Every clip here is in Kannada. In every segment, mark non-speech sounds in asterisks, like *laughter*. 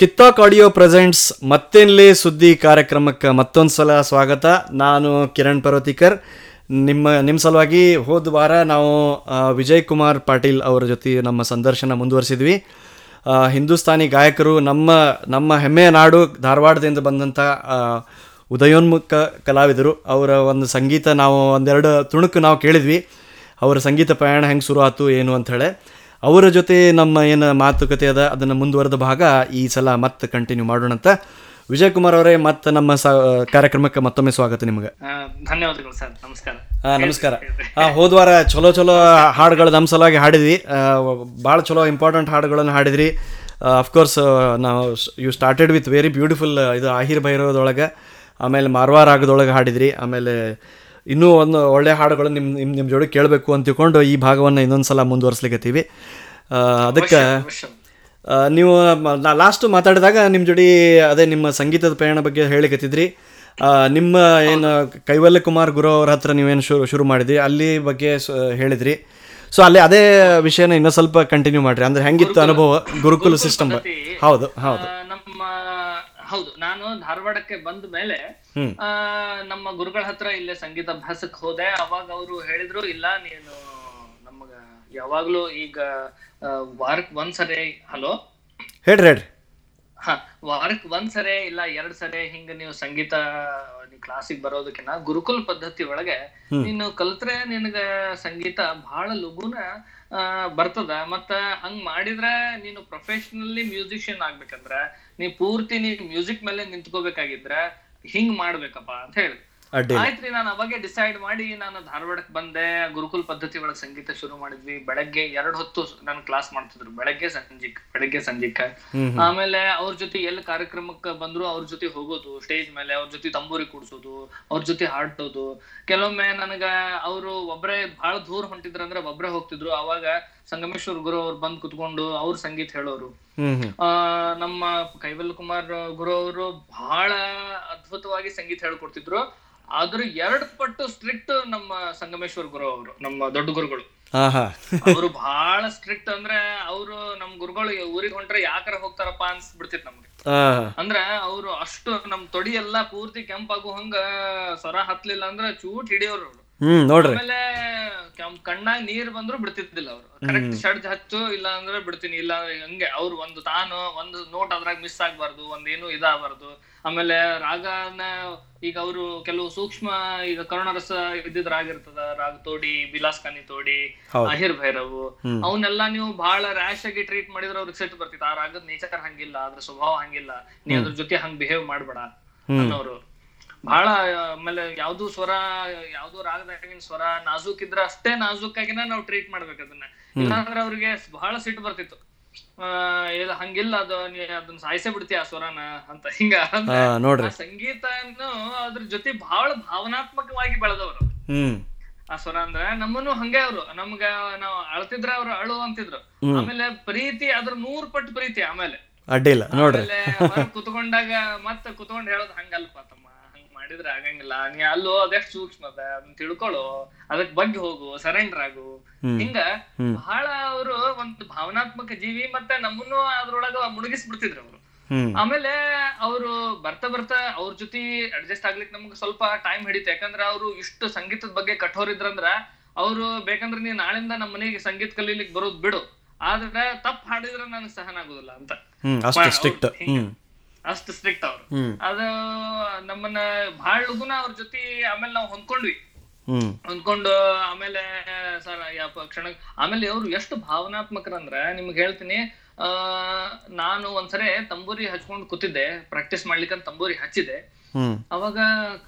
ಕಿತ್ತಾಕ್ ಆಡಿಯೋ ಪ್ರೆಸೆಂಟ್ಸ್ ಮತ್ತೇನ್ಲೇ ಸುದ್ದಿ ಕಾರ್ಯಕ್ರಮಕ್ಕೆ ಮತ್ತೊಂದು ಸಲ ಸ್ವಾಗತ. ನಾನು ಕಿರಣ್ ಪರ್ವತಿಕರ್. ನಿಮ್ಮ ನಿಮ್ಮ ಸಲುವಾಗಿ ಹೋದ ವಾರ ನಾವು ವಿಜಯ್ ಕುಮಾರ್ ಪಾಟೀಲ್ ಅವರ ಜೊತೆ ನಮ್ಮ ಸಂದರ್ಶನ ಮುಂದುವರಿಸಿದ್ವಿ. ಹಿಂದೂಸ್ತಾನಿ ಗಾಯಕರು ನಮ್ಮ ನಮ್ಮ ಹೆಮ್ಮೆಯ ನಾಡು ಧಾರವಾಡದಿಂದ ಬಂದಂಥ ಉದಯೋನ್ಮುಖ ಕಲಾವಿದರು. ಅವರ ಒಂದು ಸಂಗೀತ ನಾವು ಒಂದೆರಡು ತುಣುಕು ನಾವು ಕೇಳಿದ್ವಿ. ಅವರ ಸಂಗೀತ ಪ್ರಯಾಣ ಹೆಂಗೆ ಶುರು ಆಯಿತು, ಏನು ಅಂಥೇಳಿ ಅವರ ಜೊತೆ ನಮ್ಮ ಏನು ಮಾತುಕತೆ ಅದ ಅದನ್ನು ಮುಂದುವರೆದ ಭಾಗ ಈ ಸಲ ಮತ್ತೆ ಕಂಟಿನ್ಯೂ ಮಾಡೋಣ ಅಂತ ವಿಜಯ್ ಕುಮಾರ್ ಅವರೇ ಮತ್ತೆ ನಮ್ಮ ಸ ಕಾರ್ಯಕ್ರಮಕ್ಕೆ ಮತ್ತೊಮ್ಮೆ ಸ್ವಾಗತ ನಿಮಗೆ. ಧನ್ಯವಾದಗಳು ಸರ್ ನಮಸ್ಕಾರ. ಹಾಂ ನಮಸ್ಕಾರ. ಹೋದ್ವಾರ ಹೋದ ವಾರ ಚಲೋ ಚಲೋ ಹಾಡುಗಳು ನಮ್ಮ ಸಲುವಾಗಿ ಹಾಡಿದ್ವಿ. ಭಾಳ ಚಲೋ ಇಂಪಾರ್ಟೆಂಟ್ ಹಾಡುಗಳನ್ನು ಹಾಡಿದ್ರಿ. ಅಫ್ಕೋರ್ಸ್ ನಾವು you started with very beautiful ಇದು ಆಹಿರ್ ಭೈರವದೊಳಗೆ ಆಮೇಲೆ ಮಾರ್ವಾರ್ ಆಗದೊಳಗೆ ಹಾಡಿದ್ರಿ ಆಮೇಲೆ ಇನ್ನೂ ಒಂದು ಒಳ್ಳೆ ಹಾಡುಗಳು ನಿಮ್ಮ ನಿಮ್ಮ ನಿಮ್ಮ ಜೋಡಿ ಕೇಳಬೇಕು ಅಂತ ತಿಳ್ಕೊಂಡು ಈ ಭಾಗವನ್ನು ಇನ್ನೊಂದು ಸಲ ಮುಂದುವರಿಸ್ಲಿಕ್ಕತ್ತೀವಿ ಅದಕ್ಕೆ ನೀವು ಲಾಸ್ಟ್ ಮಾತಾಡಿದಾಗ ನಿಮ್ಮ ಜೋಡಿ ಅದೇ ನಿಮ್ಮ ಸಂಗೀತದ ಪ್ರಯಾಣ ಬಗ್ಗೆ ಹೇಳಿಕತ್ತಿದ್ರಿ. ನಿಮ್ಮ ಏನು ಕೈವಲ್ಯ ಕುಮಾರ್ ಗುರು ಅವ್ರ ಹತ್ರ ನೀವೇನು ಶುರು ಶುರು ಮಾಡಿದ್ರಿ ಅಲ್ಲಿ ಬಗ್ಗೆ ಸ- ಹೇಳಿದ್ರಿ. ಸೊ ಅಲ್ಲಿ ಅದೇ ವಿಷಯನ ಇನ್ನೊಂದು ಸ್ವಲ್ಪ ಕಂಟಿನ್ಯೂ ಮಾಡ್ರಿ. ಅಂದ್ರೆ ಹೆಂಗಿತ್ತು ಅನುಭವ? ಗುರುಕುಲ ಸಿಸ್ಟಮ್ ಹೌದು ಹೌದು. ಹೌದು ನಾನು ಧಾರವಾಡಕ್ಕೆ ಬಂದ ಮೇಲೆ ಆ, ನಮ್ಮ ಗುರುಗಳ ಹತ್ರ ಇಲ್ಲೇ ಸಂಗೀತ ಅಭ್ಯಾಸಕ್ಕೆ ಹೋದೆ. ಅವಾಗ ಅವರು ಹೇಳಿದ್ರು ಇಲ್ಲ ನೀನು ನಮಗ ಯಾವಾಗ್ಲೂ ಈಗ ವಾರಕ್ ಒಂದ್ಸರಿ ಹಲೋ? ಹೇಳ್ರಿ ಹೇಳ್ರಿ. ಹ ವಾರಕ್ ಒಂದ್ ಸರೆ ಇಲ್ಲ ಎರಡ್ ಸರಿ ಹಿಂಗ ನೀವು ಸಂಗೀತ ಕ್ಲಾಸ್ ಕ್ಲಾಸಿಗೆ ಬರೋದಕ್ಕಿಂತ ಗುರುಕುಲ್ ಪದ್ಧತಿ ಒಳಗೆ ನೀನು ಕಲ್ತ್ರೆ ನಿನಗ ಸಂಗೀತ ಬಹಳ ಲಘುನ ಬರ್ತದ. ಮತ್ತ ಹಂಗ್ ಮಾಡಿದ್ರ ನೀನು ಪ್ರೊಫೆಷನಲಿ ಮ್ಯೂಸಿಷಿಯನ್ ಆಗ್ಬೇಕಂದ್ರ, ನೀ ಪೂರ್ತಿ ನೀ ಮ್ಯೂಸಿಕ್ ಮೇಲೆ ನಿಂತ್ಕೋಬೇಕಾಗಿದ್ರ, ಹಿಂಗ್ ಮಾಡ್ಬೇಕಪ್ಪ ಅಂತ ಹೇಳಿ ಆಯ್ತ್ರಿ ನಾನು ಅವಾಗೆ ಡಿಸೈಡ್ ಮಾಡಿ ನಾನು ಧಾರವಾಡಕ್ಕೆ ಬಂದೆ ಗುರುಕುಲ್ ಪದ್ಧತಿ ಒಳಗೆ ಸಂಗೀತ ಶುರು ಮಾಡಿದ್ವಿ. ಬೆಳಗ್ಗೆ ಎರಡ್ ಹೊತ್ತು ನಾನು ಕ್ಲಾಸ್ ಮಾಡ್ತಿದ್ರು. ಬೆಳಗ್ಗೆ ಸಂಜಿಕ್ ಬೆಳಗ್ಗೆ ಸಂಜಿಕ್. ಆಮೇಲೆ ಅವ್ರ ಜೊತೆ ಎಲ್ಲಿ ಕಾರ್ಯಕ್ರಮಕ್ಕೆ ಬಂದ್ರು ಅವ್ರ ಜೊತೆ ಹೋಗೋದು ಸ್ಟೇಜ್ ಮೇಲೆ ಅವ್ರ ಜೊತೆ ತಂಬೂರಿ ಕೂಡ್ಸೋದು ಅವ್ರ ಜೊತೆ ಹಾಡೋದು ಕೆಲವೊಮ್ಮೆ ನನಗ ಅವರು ಒಬ್ರೇ ಬಹಳ ದೂರ ಹೊಂಟಿದ್ರಂದ್ರೆ ಒಬ್ರೇ ಹೋಗ್ತಿದ್ರು. ಅವಾಗ ಸಂಗಮೇಶ್ವರ್ ಗುರು ಅವ್ರು ಬಂದ್ ಕುತ್ಕೊಂಡು ಅವ್ರ ಸಂಗೀತ ಹೇಳೋರು. ಆ ನಮ್ಮ ಕೈವಲ್ ಕುಮಾರ್ ಗುರು ಅವರು ಬಹಳ ಅದ್ಭುತವಾಗಿ ಸಂಗೀತ ಹೇಳ್ಕೊಡ್ತಿದ್ರು. ಆದ್ರೂ ಎರಡ್ ಪಟ್ಟು ಸ್ಟ್ರಿಕ್ಟ್ ನಮ್ಮ ಸಂಗಮೇಶ್ವರ್ ಗುರು ಅವರು ನಮ್ಮ ದೊಡ್ಡ ಗುರುಗಳು. ಅವರು ಬಹಳ ಸ್ಟ್ರಿಕ್ಟ್ ಅಂದ್ರೆ ಅವರು ನಮ್ ಗುರುಗಳು ಊರಿಗೆ ಹೊಂಟ್ರೆ ಯಾಕರ ಹೋಗ್ತಾರಪ್ಪ ಅನ್ಸ್ಬಿಡ್ತಿತ್ ನಮ್ಗೆ. ಅಂದ್ರ ಅವ್ರು ಅಷ್ಟು ನಮ್ ತೊಡಿ ಎಲ್ಲಾ ಪೂರ್ತಿ ಕೆಂಪಾಗು ಹಂಗ ಸ್ವರ ಹತ್ಲಿಲ್ಲ ಅಂದ್ರ ಚೂಟ್ ಹಿಡಿಯೋರು ಅವ್ರು. ಹ್ಮ್ ನೋಡ್ರಿ. ಆಮೇಲೆ ಕಣ್ಣಾಗ ನೀರ್ ಬಂದ್ರು ಬಿಡ್ತಿದ್ದಿಲ್ಲ ಅವ್ರು. ಕರೆಕ್ಟ್ ಶಡ್ಜ್ ಹಚ್ಚು ಇಲ್ಲ ಅಂದ್ರೆ ಬಿಡ್ತೀನಿ ಇಲ್ಲ ಹಂಗೆ. ಅವ್ರ ಒಂದು ತಾನು ಒಂದು ನೋಟ್ ಅದ್ರಾಗ ಮಿಸ್ ಆಗ್ಬಾರ್ದು ಒಂದೇನು ಏನು ಇದಾಗಬಾರ್ದು. ಆಮೇಲೆ ರಾಗನ ಈಗ ಅವರು ಕೆಲವು ಸೂಕ್ಷ್ಮ ಈಗ ಕರುಣರಸ ಇದ್ದಿದ್ರಾಗಿರ್ತದ ರಾಗ ತೋಡಿ ಬಿಲಾಸ್ ಖಾನಿ ತೋಡಿ ಹೌದು. ಅಹಿರ್ ಭೈರವ್. ಅವನ್ನೆಲ್ಲ ನೀವು ಬಹಳ ರ್ಯಾಶ್ ಆಗಿ ಟ್ರೀಟ್ ಮಾಡಿದ್ರೆ ಅವ್ರಿಗೆ ಸೆಟ್ ಬರ್ತಿತ್ತು. ಆ ರಾಗದ ನೇಚರ್ ಹಂಗಿಲ್ಲ ಅದ್ರ ಸ್ವಭಾವ ಹಂಗಿಲ್ಲ. ನೀ ಅದ್ರ ಜೊತೆ ಹಂಗ್ ಬಿಹೇವ್ ಮಾಡ್ಬೇಡ ಅನ್ನೋರು. ಬಹಳ ಆಮೇಲೆ ಯಾವ್ದು ಸ್ವರ ಯಾವ್ದು ರಾಗದಾಗಿನ ಸ್ವರ ನಾಜೂಕ್ ಇದ್ರ ಅಷ್ಟೇ ನಾಜೂಕ್ ಆಗಿನ ನಾವು ಟ್ರೀಟ್ ಮಾಡ್ಬೇಕು ಅದನ್ನ. ಇಲ್ಲಾಂದ್ರೆ ಅವ್ರಿಗೆ ಬಹಳ ಸಿಟ್ಟು ಬರ್ತಿತ್ತು. ಆ ಇಲ್ಲ ಹಂಗಿಲ್ಲ ಅದು ನೀ ಅದನ್ನ ಸಾಯಿಸೇ ಬಿಡ್ತೀಯ ಆ ಸ್ವರನ ಅಂತ. ಹಿಂಗ ನೋಡ್ರಿ. ಆ ಸಂಗೀತನು ಅದ್ರ ಜೊತೆ ಬಹಳ ಭಾವನಾತ್ಮಕವಾಗಿ ಬೆಳೆದವರು. ಆ ಸ್ವರ ಅಂದ್ರೆ ನಮ್ಮನ್ನು ಹಂಗೆ ಅವ್ರು. ನಮ್ಗ ನಾವ್ ಅಳ್ತಿದ್ರ ಅವ್ರು ಅಳು ಅಂತಿದ್ರು. ಆಮೇಲೆ ಪ್ರೀತಿ ಅದ್ರ ನೂರ್ ಪಟ್ಟು ಪ್ರೀತಿ ಆಮೇಲೆ. ಅಡ್ಡಿಲ್ಲ ನೋಡ್ರಿ. ಕುತ್ಕೊಂಡಾಗ ಮತ್ತ ಕುತ್ಕೊಂಡ್ ಹೇಳೋದು ಹಂಗಲ್ಪ ತಮ್ಮ. ಮಾಡಿದ್ರೆ ಆಗಂಗಿಲ್ಲ. ನೀ ಅಲ್ಲೋ ಅದೆಷ್ಟ್ ಸೂಕ್ಷ್ಮ ಅದ? ತಿಳ್ಕೊಳ್ಳೋ ಅದಕ್ ಬಗ್ಗೆ ಹೋಗು ಸರೆಂಡರ್ ಆಗು. ಹಿಂಗ ಬಹಳ ಅವರು ಒಂದು ಭಾವನಾತ್ಮಕ ಜೀವಿ ಮತ್ತೆ ನಮ್ಮನ್ನು ಅದ್ರೊಳಗ ಮುಳುಗಿಸ್ಬಿಡ್ತಿದ್ರು ಅವರು. ಆಮೇಲೆ ಅವರು ಬರ್ತಾ ಬರ್ತಾ ಅವ್ರ ಜೊತೆ ಅಡ್ಜಸ್ಟ್ ಆಗ್ಲಿಕ್ಕೆ ನಮ್ಗೆ ಸ್ವಲ್ಪ ಟೈಮ್ ಹಿಡಿತು. ಯಾಕಂದ್ರೆ ಅವರು ಇಷ್ಟು ಸಂಗೀತದ ಬಗ್ಗೆ ಕಠೋರ್ ಇದ್ರಂದ್ರ ಅವ್ರು ಬೇಕಂದ್ರೆ ನೀ ನಾಳಿಂದ ನಮ್ಮ ಮನೆಗೆ ಸಂಗೀತ ಕಲೀಲಿಕ್ಕೆ ಬರೋದ್ ಬಿಡು. ಆದ್ರೆ ತಪ್ಪು ಹಾಡಿದ್ರೆ ನನಗೆ ಸಹನ ಆಗುದಿಲ್ಲ ಅಂತ ಅಷ್ಟು ಸ್ಟ್ರಿಕ್ಟ್ ಅವ್ರು. ಅದು ನಮ್ಮನ್ನ ಬಹಳ ಲಗುನ ಅವ್ರ ಜೊತೆ ಆಮೇಲೆ ನಾವು ಹೊಂದ್ಕೊಂಡ್ವಿ. ಹೊಂದ್ಕೊಂಡು ಆಮೇಲೆ ಸರ್ ಯಾವ ಕ್ಷಣ ಆಮೇಲೆ ಅವ್ರು ಎಷ್ಟು ಭಾವನಾತ್ಮಕರಂದ್ರ ನಿಮ್ಗೆ ಹೇಳ್ತೀನಿ ಆ ನಾನು ಒಂದ್ಸರಿ ತಂಬೂರಿ ಹಚ್ಕೊಂಡು ಕೂತಿದ್ದೆ ಪ್ರಾಕ್ಟೀಸ್ ಮಾಡ್ಲಿಕ್ಕೆ ತಂಬೂರಿ ಹಚ್ಚಿದೆ ಅವಾಗ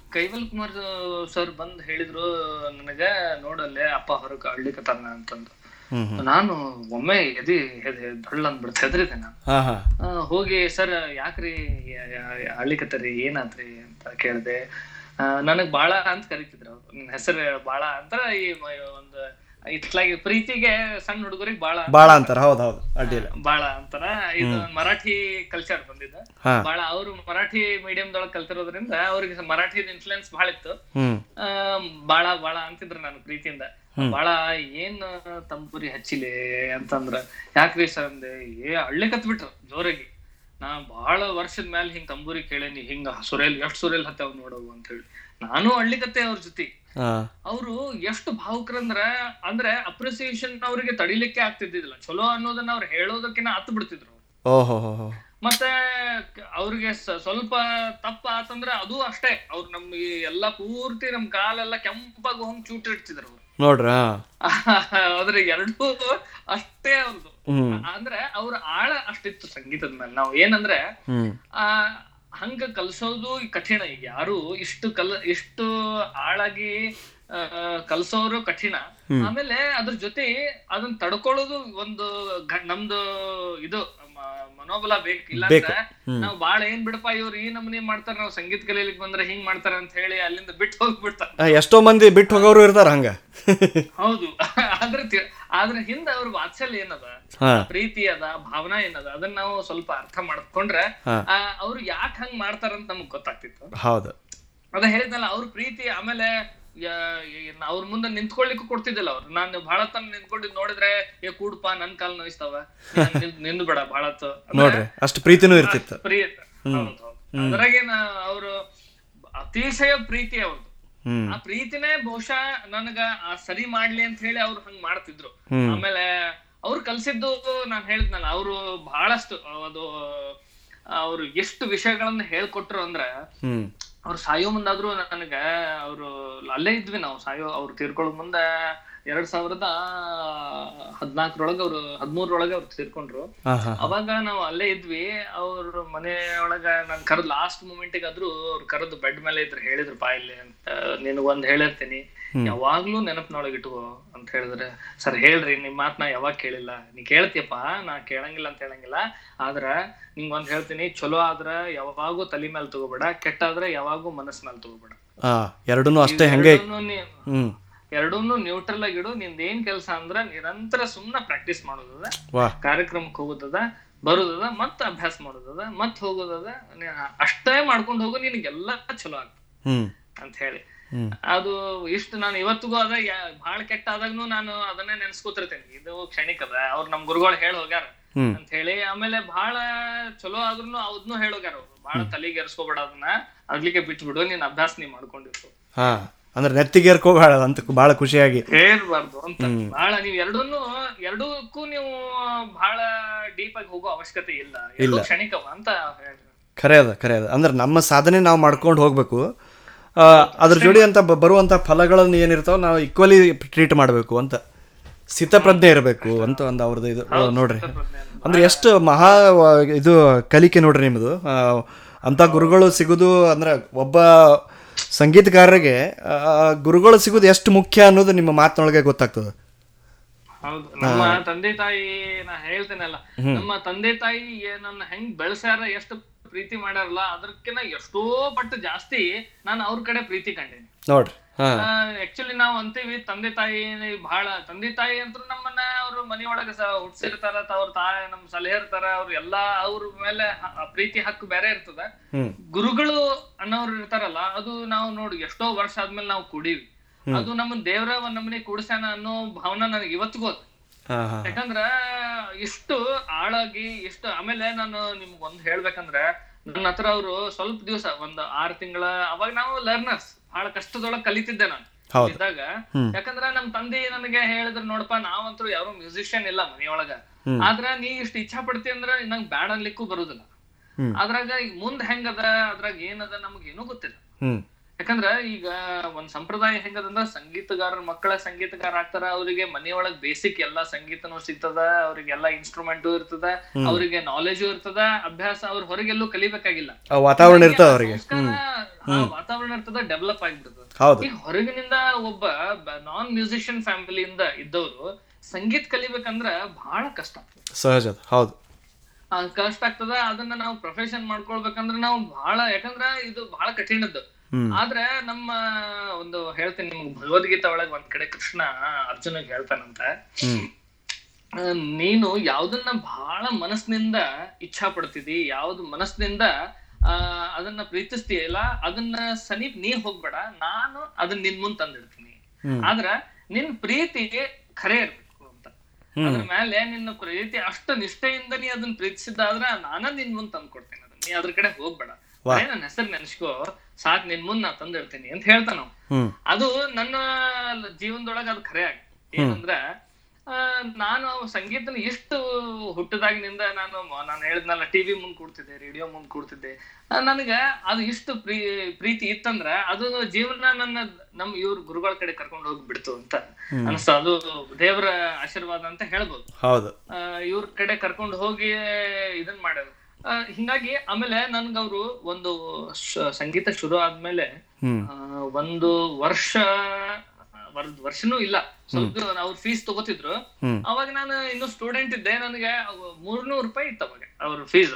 ಕೈವಲ್ ಕುಮಾರ್ ಸರ್ ಬಂದ್ ಹೇಳಿದ್ರು ನನಗ ನೋಡಲ್ಲೇ ಅಪ್ಪ ಹೊರಗ ಅಳ್ಲಿಕತ್ತಾನ ಅಂತಂದು. ನಾನು ಒಮ್ಮೆ ಎದಿ ಡೊಳ್ಳ ಅಂದ್ಬಿಡ್ತು ಹೆದರಿದೆ ನಾನು. ಹೋಗಿ ಸರ್ ಯಾಕ್ರಿ ಅಳ್ಲಿಕತ್ತರಿ ಏನಾತ್ರಿ? ಅಂತ ಕೇಳ್ದೆ. ನನಗ್ ಬಾಳ ಅಂತ ಕರಿತಿದ್ರು ಅವ್ರು. ನಿನ್ ಹೆಸರು ಬಾಳ ಅಂತ ಈ ಒಂದು ಇತ್ಲಾಗಿ ಪ್ರೀತಿಗೆ ಸಣ್ಣ ಹುಡುಗರಿಗೆ ಬಾಳ ಬಾಳ ಅಂತಾರ. ಹೌದು ಹೌದು. ಅಡ್ಡಿಲ್ಲ. ಬಾಳ ಅಂತಾರ. ಇದು ಮರಾಠಿ ಕಲ್ಚರ್ ಬಂದಿದ್ದ. ಬಾಳ ಅವರು ಮರಾಠಿ ಮೀಡಿಯಂ ದೊಳಗ್ ಕಲ್ತಿರೋದ್ರಿಂದ ಅವ್ರಿಗೆ ಮರಾಠಿ ಇನ್ಫ್ಲುಯೆನ್ಸ್ ಬಹಳ ಇತ್ತು. ಬಾಳ ಬಾಳ ಅಂತಿದ್ರು ನಾನು ಪ್ರೀತಿಯಿಂದ. ಬಾಳ ಏನ್ ತಂಬೂರಿ ಹಚ್ಚಿಲೆ ಅಂತಂದ್ರ ಯಾಕ್ರಿ ಸರ್ ಅಂದೆ ಏ ಹಳ್ಳಿ ಕತ್ಬಿಟ್ರು ಜೋರಾಗಿ. ನಾ ಬಹಳ ವರ್ಷದ ಮ್ಯಾಲ ಹಿಂಗ್ ತಂಬೂರಿ ಕೇಳೇನಿ ಹಿಂಗ ಸುರೇಲ್ ಎಷ್ಟ್ ಸುರೇಲ್ ಹತ್ತಾವ್ ನೋಡವು ಅಂತ ಹೇಳಿ. ನಾನು ಅಳ್ಳಿಕತ್ತೆ ಅವ್ರ ಜೊತೆ. ಅವ್ರು ಎಷ್ಟು ಭಾವುಕರಂದ್ರ ಅಂದ್ರೆ ಅಪ್ರಿಸಿಯೇಷನ್ ಅವ್ರಿಗೆ ತಡಿಲಿಕ್ಕೆ ಆಗ್ತಿದ್ದಿಲ್ಲ ಚಲೋ ಅನ್ನೋದನ್ನ ಅವ್ರು ಹೇಳೋದಕ್ಕಿನ್ನ ಹತ್ತು ಬಿಡ್ತಿದ್ರು ಮತ್ತೆ ಅವ್ರಿಗೆ ಸ್ವಲ್ಪ ತಪ್ಪ ಆತಂದ್ರ ಅದು ಅಷ್ಟೇ. ಅವ್ರು ನಮ್ಗೆ ಈ ಎಲ್ಲಾ ಪೂರ್ತಿ ನಮ್ ಕಾಲೆಲ್ಲ ಕೆಂಪಾಗಿ ಹೋಗಿ ಚೂಟ್ ಇಡ್ತಿದ್ರು ಅವ್ರು. ನೋಡ್ರಿ? ಹಾ ಆದ್ರೆ ಎರಡೂ ಅಷ್ಟೇ ಒಂದು. ಅಂದ್ರೆ ಅವ್ರ ಆಳ ಅಷ್ಟಿತ್ತು ಸಂಗೀತದ ಮೇಲೆ. ನಾವು ಏನಂದ್ರೆ ಆ ಹಂಗ ಕಲ್ಸೋದು ಕಠಿಣ ಈಗ. ಯಾರು ಇಷ್ಟು ಕಲ್ ಇಷ್ಟು ಆಳಾಗಿ ಕಲ್ಸೋರು ಕಠಿಣ. ಆಮೇಲೆ ಅದ್ರ ಜೊತೆ ಅದನ್ನ ತಡ್ಕೊಳ್ಳೋದು ಒಂದು ನಮ್ದು ಇದು ಮನೋಬಲ ಬೇಕು ಇಲ್ಲ ನಾವು ಬಾಳ ಏನ್ ಬಿಡಪ್ಪ ಇವ್ರು ಈ ನಮೂನಿ ಮಾಡ್ತಾರ ನಾವು ಸಂಗೀತ ಕಲೀಲಿಕ್ ಬಂದ್ರೆ ಹಿಂಗ್ ಮಾಡ್ತಾರ ಅಂತ ಹೇಳಿ ಅಲ್ಲಿಂದ ಬಿಟ್ಟು ಹೋಗ್ಬಿಡ್ತಾರ. ಎಷ್ಟೋ ಮಂದಿ ಬಿಟ್ಟು ಹೋಗೋರು ಇರ್ತಾರ ಹಂಗ. ಹೌದು. ಆದ್ರೆ ಆದ್ರೆ ಹಿಂದ ಅವ್ರ ವಾತ್ಸಲ್ಯ ಏನದ? ಪ್ರೀತಿ ಅದ ಭಾವನಾ ಏನದ? ಅದನ್ನ ನಾವು ಸ್ವಲ್ಪ ಅರ್ಥ ಮಾಡ್ಕೊಂಡ್ರೆ ಅವ್ರು ಯಾಕೆ ಹಂಗ್ ಮಾಡ್ತಾರಂತ ನಮಗ್ ಗೊತ್ತಾಗ್ತಿತ್ತು. ಹೌದು. ಅದ ಹೇಳಿದ್ನಲ್ಲ ಅವ್ರ ಪ್ರೀತಿ ಆಮೇಲೆ ಅವ್ರ ಮುಂದೆ ನಿಂತ್ಕೊಳ್ಳಿಕ್ಕೂ ಕೊಡ್ತಿದ್ದಿಲ್ಲ ಅವ್ರು. ನಾನು ಬಹಳ ತನ ನಿಂತ್ಕೊಂಡಿದ್ ನೋಡಿದ್ರೆ ಏ ಕೂಡಪ್ಪ ನನ್ ಕಾಲ್ ನೋಯಿಸ್ತಾವ. ನಿಂದು ಬೇಡ ಬಹಳ ನೋಡ್ರಿ ಅಷ್ಟು ಪ್ರೀತಿನೂ ಇರ್ತಿತ್ತು. ಅದ್ರಾಗೇನ ಅವರು ಅತಿಶಯ ಪ್ರೀತಿ ಅವ್ರದ್ದು ಆ ಪ್ರೀತಿನೇ ಬಹುಶಃ ನನಗ ಆ ಸರಿ ಮಾಡ್ಲಿ ಅಂತ ಹೇಳಿ ಅವ್ರು ಹಂಗ್ ಮಾಡ್ತಿದ್ರು. ಆಮೇಲೆ ಅವ್ರು ಕಲ್ಸಿದ್ದು ನಾನ್ ಹೇಳಿದ್ನಲ್ಲ ಅವರು ಬಹಳಷ್ಟು ಅದು ಅವ್ರು ಎಷ್ಟು ವಿಷಯಗಳನ್ನ ಹೇಳ್ಕೊಟ್ರು ಅಂದ್ರ ಅವ್ರು ಸಾಯೋ ಮುಂದಾದ್ರು ನನಗ ಅವ್ರು ಅಲ್ಲೇ ಇದ್ವಿ ನಾವು ಸಾಯೋ ಅವ್ರು ತೀರ್ಕೊಳ್ಳೋ ಮುಂದೆ ಎರಡ್ ಸಾವಿರದ ಹದ್ನಾಲ್ಕರೊಳಗ ಅವ್ರು ಹದ್ಮೂರೊಳಗ ಅವ್ರು ತೀರ್ಕೊಂಡ್ರು. ಅವಾಗ ನಾವು ಅಲ್ಲೇ ಇದ್ವಿ ಅವ್ರ ಮನೆಯೊಳಗ ನನ್ ಕರೆದ್ ಲಾಸ್ಟ್ ಮೂಮೆಂಟ್ ಆದ್ರೂ ಅವ್ರು ಕರೆದು ಬೆಡ್ ಮೇಲೆ ಇದ್ರು ಹೇಳಿದ್ರು ಬಾ ಇಲ್ಲಿ ಅಂತ ನಿನಗೊಂದ್ ಹೇಳಿರ್ತೀನಿ. ಯಾವಾಗ್ಲೂ ನೆನಪಿನೊಳಗೆ ಇಟ್ಕೋ ಅಂತ ಹೇಳಿದ್ರೆ ಸರ್ ಹೇಳ್ರಿ ನಿಮ್ ಮಾತ್ ನಾ ಯಾವಾಗ ಕೇಳಿಲ್ಲ? ನೀ ಕೇಳ್ತಿಯಪ್ಪ ನಾ ಕೇಳಂಗಿಲ್ಲ ಅಂತ ಹೇಳಂಗಿಲ್ಲ. ಆದ್ರ ನಿಂಗ್ ಒಂದ್ ಹೇಳ್ತೀನಿ ಚಲೋ ಆದ್ರ ಯಾವಾಗೂ ತಲಿ ಮೇಲೆ ತಗೋಬೇಡ ಕೆಟ್ಟ ಆದ್ರೆ ಯಾವಾಗೂ ಮನಸ್ ಮೇಲೆ ತಗೋಬೇಡ. ಎರಡೂ ಎರಡೂನು ಅಷ್ಟೇ ಹಂಗೆ ಎರಡೂನು ನ್ಯೂಟ್ರಲ್ ಆಗಿಡು ನಿಂದ ಏನ್ ಕೆಲಸ ಅಂದ್ರ ನಿರಂತರ ಸುಮ್ನ ಪ್ರಾಕ್ಟೀಸ್ ಮಾಡೋದದ ಕಾರ್ಯಕ್ರಮಕ್ಕೆ ಹೋಗೋದದ ಬರೋದದ ಮತ್ತ ಅಭ್ಯಾಸ ಮಾಡೋದದ ಮತ್ ಹೋಗೋದದ ಅಷ್ಟೇ ಮಾಡ್ಕೊಂಡು ಹೋಗು ನಿನಗೆಲ್ಲ ಚಲೋ ಆಗ್ತದೆ. ಅಂತ ಹೇಳಿ. ಅದು ಇಷ್ಟು ನಾನು ಇವತ್ತಿಗೂ ಅದ ಬಹಳ ಕೆಟ್ಟ ಆದಾಗ್ನು ನಾನು ಅದನ್ನೇ ನೆನ್ಸ್ಕೊತಿರ್ತೇನೆ. ಇದು ಕ್ಷಣಿಕ ಅದ ಅವ್ರು ನಮ್ ಗುರುಗಳು ಹೇಳಿ ಹೋಗ್ಯಾರ. ಅಂತ ಹೇಳಿ ಆಮೇಲೆ ಬಹಳ ಚಲೋ ಆದ್ರೂ ಅದನ್ನು ಹೇಳೋಗ್ಯಾರ ಅವ್ರು. ಬಹಳ ತಲೆಗೆ ಎರ್ಸ್ಕೊಬೇಡ ಅದನ್ನ ಅದ್ಲಿಕ್ಕೆ ಬಿಟ್ಟು ಬಿಡು ನೀನ್ ಅಭ್ಯಾಸ ನೀ ಮಾಡ್ಕೊಂಡಿರ್ತು ಹಾ ಅಂದ್ರೆ ನೆತ್ತಿಗೆ ಏರ್ಕೋಬೇಡ ಅಂತ ಬಹಳ ಖುಷಿಯಾಗಿ. ಏರ್ಬಾರ್ದು ಅಂತ. ಬಹಳ ನೀವ್ ಎರಡನ್ನೂ ಎರಡಕ್ಕೂ ನೀವು ಬಹಳ ಡೀಪ್ ಆಗಿ ಹೋಗೋ ಅವಶ್ಯಕತೆ ಇಲ್ಲ. ಕ್ಷಣಿಕವ ಅಂತ ಖರೆ ಅದ ಖರೆ ಅದ ಅಂದ್ರೆ ನಮ್ಮ ಸಾಧನೆ ನಾವು ಮಾಡ್ಕೊಂಡು ಹೋಗ್ಬೇಕು. ಅದ್ರ ಜೋಡಿ ಅಂತ ಬರುವಂತ ಬರುವಂಥ ಫಲಗಳನ್ನು ಏನಿರ್ತಾವ ನಾವು ಈಕ್ವಲಿ ಟ್ರೀಟ್ ಮಾಡಬೇಕು ಅಂತ. ಸ್ಥಿತಪ್ರಜ್ಞೆ ಇರಬೇಕು ಅಂತ ಒಂದು ಅವ್ರದ್ದು ಇದು ನೋಡ್ರಿ. ಅಂದ್ರೆ ಎಷ್ಟು ಮಹಾ ಇದು ಕಲಿಕೆ ನೋಡ್ರಿ ನಿಮ್ಮದು ಅಂತ ಅಂಥ ಗುರುಗಳು ಸಿಗುದು ಅಂದ್ರೆ ಒಬ್ಬ ಸಂಗೀತಗಾರರಿಗೆ ಗುರುಗಳು ಸಿಗೋದು ಎಷ್ಟು ಮುಖ್ಯ ಅನ್ನೋದು ನಿಮ್ಮ ಮಾತಿನೊಳಗೆ ಗೊತ್ತಾಗ್ತದೆ. ಹೌದು. ನಮ್ಮ ತಂದೆ ತಾಯಿ ನಾ ಹೇಳ್ತೇನಲ್ಲ ನಮ್ಮ ತಂದೆ ತಾಯಿ ಏನನ್ನ ಹೆಂಗ್ ಬೆಳೆಸ್ಯಾರ ಎಷ್ಟು ಪ್ರೀತಿ ಮಾಡ್ಯಾರಲ್ಲ ಅದಕ್ಕಿಂತ ಎಷ್ಟೋ ಪಟ್ಟು ಜಾಸ್ತಿ ನಾನು ಅವ್ರ ಕಡೆ ಪ್ರೀತಿ ಕಂಡೇನಿ. ನೋಡ್ರಿ. ಹಾ. ಆಕ್ಚುಲಿ ನಾವು ಅಂತೀವಿ ತಂದೆ ತಾಯಿ ಬಹಳ ತಂದೆ ತಾಯಿ ಅಂತೂ ನಮ್ಮನ್ನ ಅವ್ರ ಮನೆಯೊಳಗೆ ಸ ಹುಟ್ಸಿರ್ತಾರ ಅವ್ರ ತಾಯಿ ನಮ್ ಸಲಹೆ ಇರ್ತಾರ ಅವ್ರ ಎಲ್ಲಾ ಅವ್ರ ಮೇಲೆ ಆ ಪ್ರೀತಿ ಹಕ್ಕು ಬೇರೆ ಇರ್ತದ. ಗುರುಗಳು ಅನ್ನೋರು ಇರ್ತಾರಲ್ಲ ಅದು ನಾವು ನೋಡಿ ಎಷ್ಟೋ ವರ್ಷ ಆದ್ಮೇಲೆ ನಾವು ಕುಡೀವಿ. ಅದು ನಮ್ಮ ದೇವ್ರ ಒಂದ್ ನಮ್ಮನೆ ಕೂಡ್ಸ್ಯಾನ ಅನ್ನೋ ಭಾವನೆ ನನಗೆ ಇವತ್ತಿಗೂ ಅದ. ಯಾಕಂದ್ರ ಇಷ್ಟು ಆಳಾಗಿ ಇಷ್ಟು ಆಮೇಲೆ ನಾನು ನಿಮ್ಗೆ ಒಂದ್ ಹೇಳ್ಬೇಕಂದ್ರೆ ನನ್ನ ಹತ್ರ ಅವರು ಸ್ವಲ್ಪ ದಿವಸ ಒಂದ್ ಆರ್ ತಿಂಗಳ ಅವಾಗ ನಾವು ಲರ್ನರ್ಸ್ ಬಹಳ ಕಷ್ಟದೊಳಗೆ ಕಲಿತಿದ್ದೆ ನಾನು. ಇದ್ದಾಗ ಯಾಕಂದ್ರ ನಮ್ ತಂದೆ ನನಗೆ ಹೇಳಿದ್ರು ನೋಡಪ್ಪ ನಾವಂತೂ ಯಾರು ಮ್ಯೂಸಿಷಿಯನ್ ಇಲ್ಲ ಮನೆಯೊಳಗ. ಆದ್ರ ನೀ ಇಷ್ಟ ಇಚ್ಛಾ ಪಡ್ತಿ ಅಂದ್ರ ನಂಗ್ ಬ್ಯಾಡ್ ಅನ್ಲಿಕ್ಕೂ ಬರುದಿಲ್ಲ. ಅದ್ರಾಗ ಈಗ ಮುಂದ್ ಹೆಂಗದ ಅದ್ರಾಗ ಏನದ ನಮ್ಗೆ ಏನೂ ಗೊತ್ತಿಲ್ಲ. ಯಾಕಂದ್ರ ಈಗ ಒಂದ್ ಸಂಪ್ರದಾಯ ಹೆಂಗದಂದ್ರ ಸಂಗೀತಗಾರರ ಮಕ್ಕಳ ಸಂಗೀತಗಾರ ಆಗ್ತಾರ ಅವ್ರಿಗೆ ಮನೆಯೊಳಗ್ ಬೇಸಿಕ್ ಎಲ್ಲಾ ಸಂಗೀತನೂ ಸಿಗ್ತದ ಅವ್ರಿಗೆ ಎಲ್ಲಾ ಇನ್ಸ್ಟ್ರೂಮೆಂಟ್ ಇರ್ತದ ಅವ್ರಿಗೆ ನಾಲೆಜ್ ಇರ್ತದ ಅಭ್ಯಾಸ ಅವ್ರ ಹೊರಗೆಲ್ಲೂ ಕಲಿಬೇಕಾಗಿಲ್ಲ. ವಾತಾವರಣ ಇರ್ತದ ಅವ್ರಿಗೆ. ವಾತಾವರಣ ಇರ್ತದ ಡೆವಲಪ್ ಆಗಿರ್ತದ ಈಗ ಹೊರಗಿನಿಂದ ಒಬ್ಬ ನಾನ್ ಮ್ಯೂಸಿಷಿಯನ್ ಫ್ಯಾಮಿಲಿಯಿಂದ ಇದ್ದವರು ಸಂಗೀತ ಕಲಿಬೇಕಂದ್ರ ಬಹಳ ಕಷ್ಟ ಸಹಜ ಹೌದು. ಕಷ್ಟ ಆಗ್ತದ ಅದನ್ನ ನಾವು ಪ್ರೊಫೆಷನ್ ಮಾಡ್ಕೊಳ್ಬೇಕಂದ್ರ ನಾವು ಬಹಳ ಯಾಕಂದ್ರ ಇದು ಬಹಳ ಕಠಿಣದ್ದು. ಆದ್ರೆ ನಮ್ಮ ಒಂದು ಹೇಳ್ತೀನಿ ನಿಮ್ಗೆ ಭಗವದ್ಗೀತಾ ಒಳಗ್ ಒಂದ್ ಕಡೆ ಕೃಷ್ಣ ಅರ್ಜುನಿಗೆ ಹೇಳ್ತಾನಂತ. ನೀನು ಯಾವ್ದನ್ನ ಬಹಳ ಮನಸ್ಸಿನಿಂದ ಇಚ್ಛಾ ಪಡ್ತಿದಿ ಯಾವ್ದು ಮನಸ್ಸಿನಿಂದ ಆ ಅದನ್ನ ಪ್ರೀತಿಸ್ತೀಯಲ್ಲ ಅದನ್ನ ಸಮೀಪ್ ನೀ ಹೋಗ್ಬೇಡ ನಾನು ಅದನ್ನ ನಿನ್ ಮುಂದ್ ತಂದಿಡ್ತೀನಿ. ಆದ್ರ ನಿನ್ ಪ್ರೀತಿಗೆ ಖರೆ ಇರ್ಬೇಕು ಅಂತ. ಅದ್ರ ಮೇಲೆ ನಿನ್ನ ಪ್ರೀತಿ ಅಷ್ಟು ನಿಷ್ಠೆಯಿಂದ ನೀ ಅದನ್ನ ಪ್ರೀತಿಸಿದ್ದಾದ್ರ ನಾನ ನಿನ್ ಮುಂದ್ ತಂದ್ಕೊಡ್ತೀನಿ ಅದನ್ನ. ನೀ ಅದ್ರ ಕಡೆ ಹೋಗ್ಬೇಡ. ನನ್ನ ಹೆಸರು ನೆನ್ಸ್ಕೋ. ಸಾಕ್ ನಿನ್ ಮುಂದ್ ನಾ ತಂದಿಡ್ತೀನಿ ಅಂತ ಹೇಳ್ತಾನ ನಾವು ಅದು ನನ್ನ ಜೀವನದೊಳಗ ಅದು ಖರೆ ಆಗ ಏನಂದ್ರ ನಾನು ಸಂಗೀತನ ಇಷ್ಟು ಹುಟ್ಟದಾಗಿನಿಂದ ನಾನು ನಾನು ಹೇಳಿದ್ನಲ್ಲ ಟಿವಿ ಮುಂದ್ ಕೂಡ್ತಿದ್ದೆ ರೇಡಿಯೋ ಮುಂದ್ ಕೂಡ್ತಿದ್ದೆ. ನನಗ ಅದು ಇಷ್ಟು ಪ್ರೀ ಪ್ರೀತಿ ಇತ್ತಂದ್ರ ಅದು ಜೀವನ ನನ್ನ ನಮ್ ಇವ್ರ ಗುರುಗಳ ಕಡೆ ಕರ್ಕೊಂಡು ಹೋಗಿ ಬಿಡ್ತು ಅಂತ ಅನಸ್ತ ಅದು ದೇವರ ಆಶೀರ್ವಾದ ಅಂತ ಹೇಳ್ಬೋದು. ಹೌದು. ಇವ್ರ ಕಡೆ ಕರ್ಕೊಂಡು ಹೋಗಿ ಇದನ್ ಮಾಡ್ಯಾರ. ಆ, ಹಿಂಗಾಗಿ ಆಮೇಲೆ ನನ್ಗ ಅವ್ರು ಒಂದು ಸಂಗೀತ ಶುರು ಆದ್ಮೇಲೆ ಒಂದು ವರ್ಷ ವರ್ಷನೂ ಇಲ್ಲ. ಸ್ವಲ್ಪ ಅವ್ರ ಫೀಸ್ ತಗೋತಿದ್ರು. ಅವಾಗ ನಾನು ಇನ್ನು ಸ್ಟೂಡೆಂಟ್ ಇದ್ದೆ ನನಗೆ ಮೂರ್ನೂರು ರೂಪಾಯಿ ಇತ್ತು ಅವಾಗ ಅವ್ರ ಫೀಸ್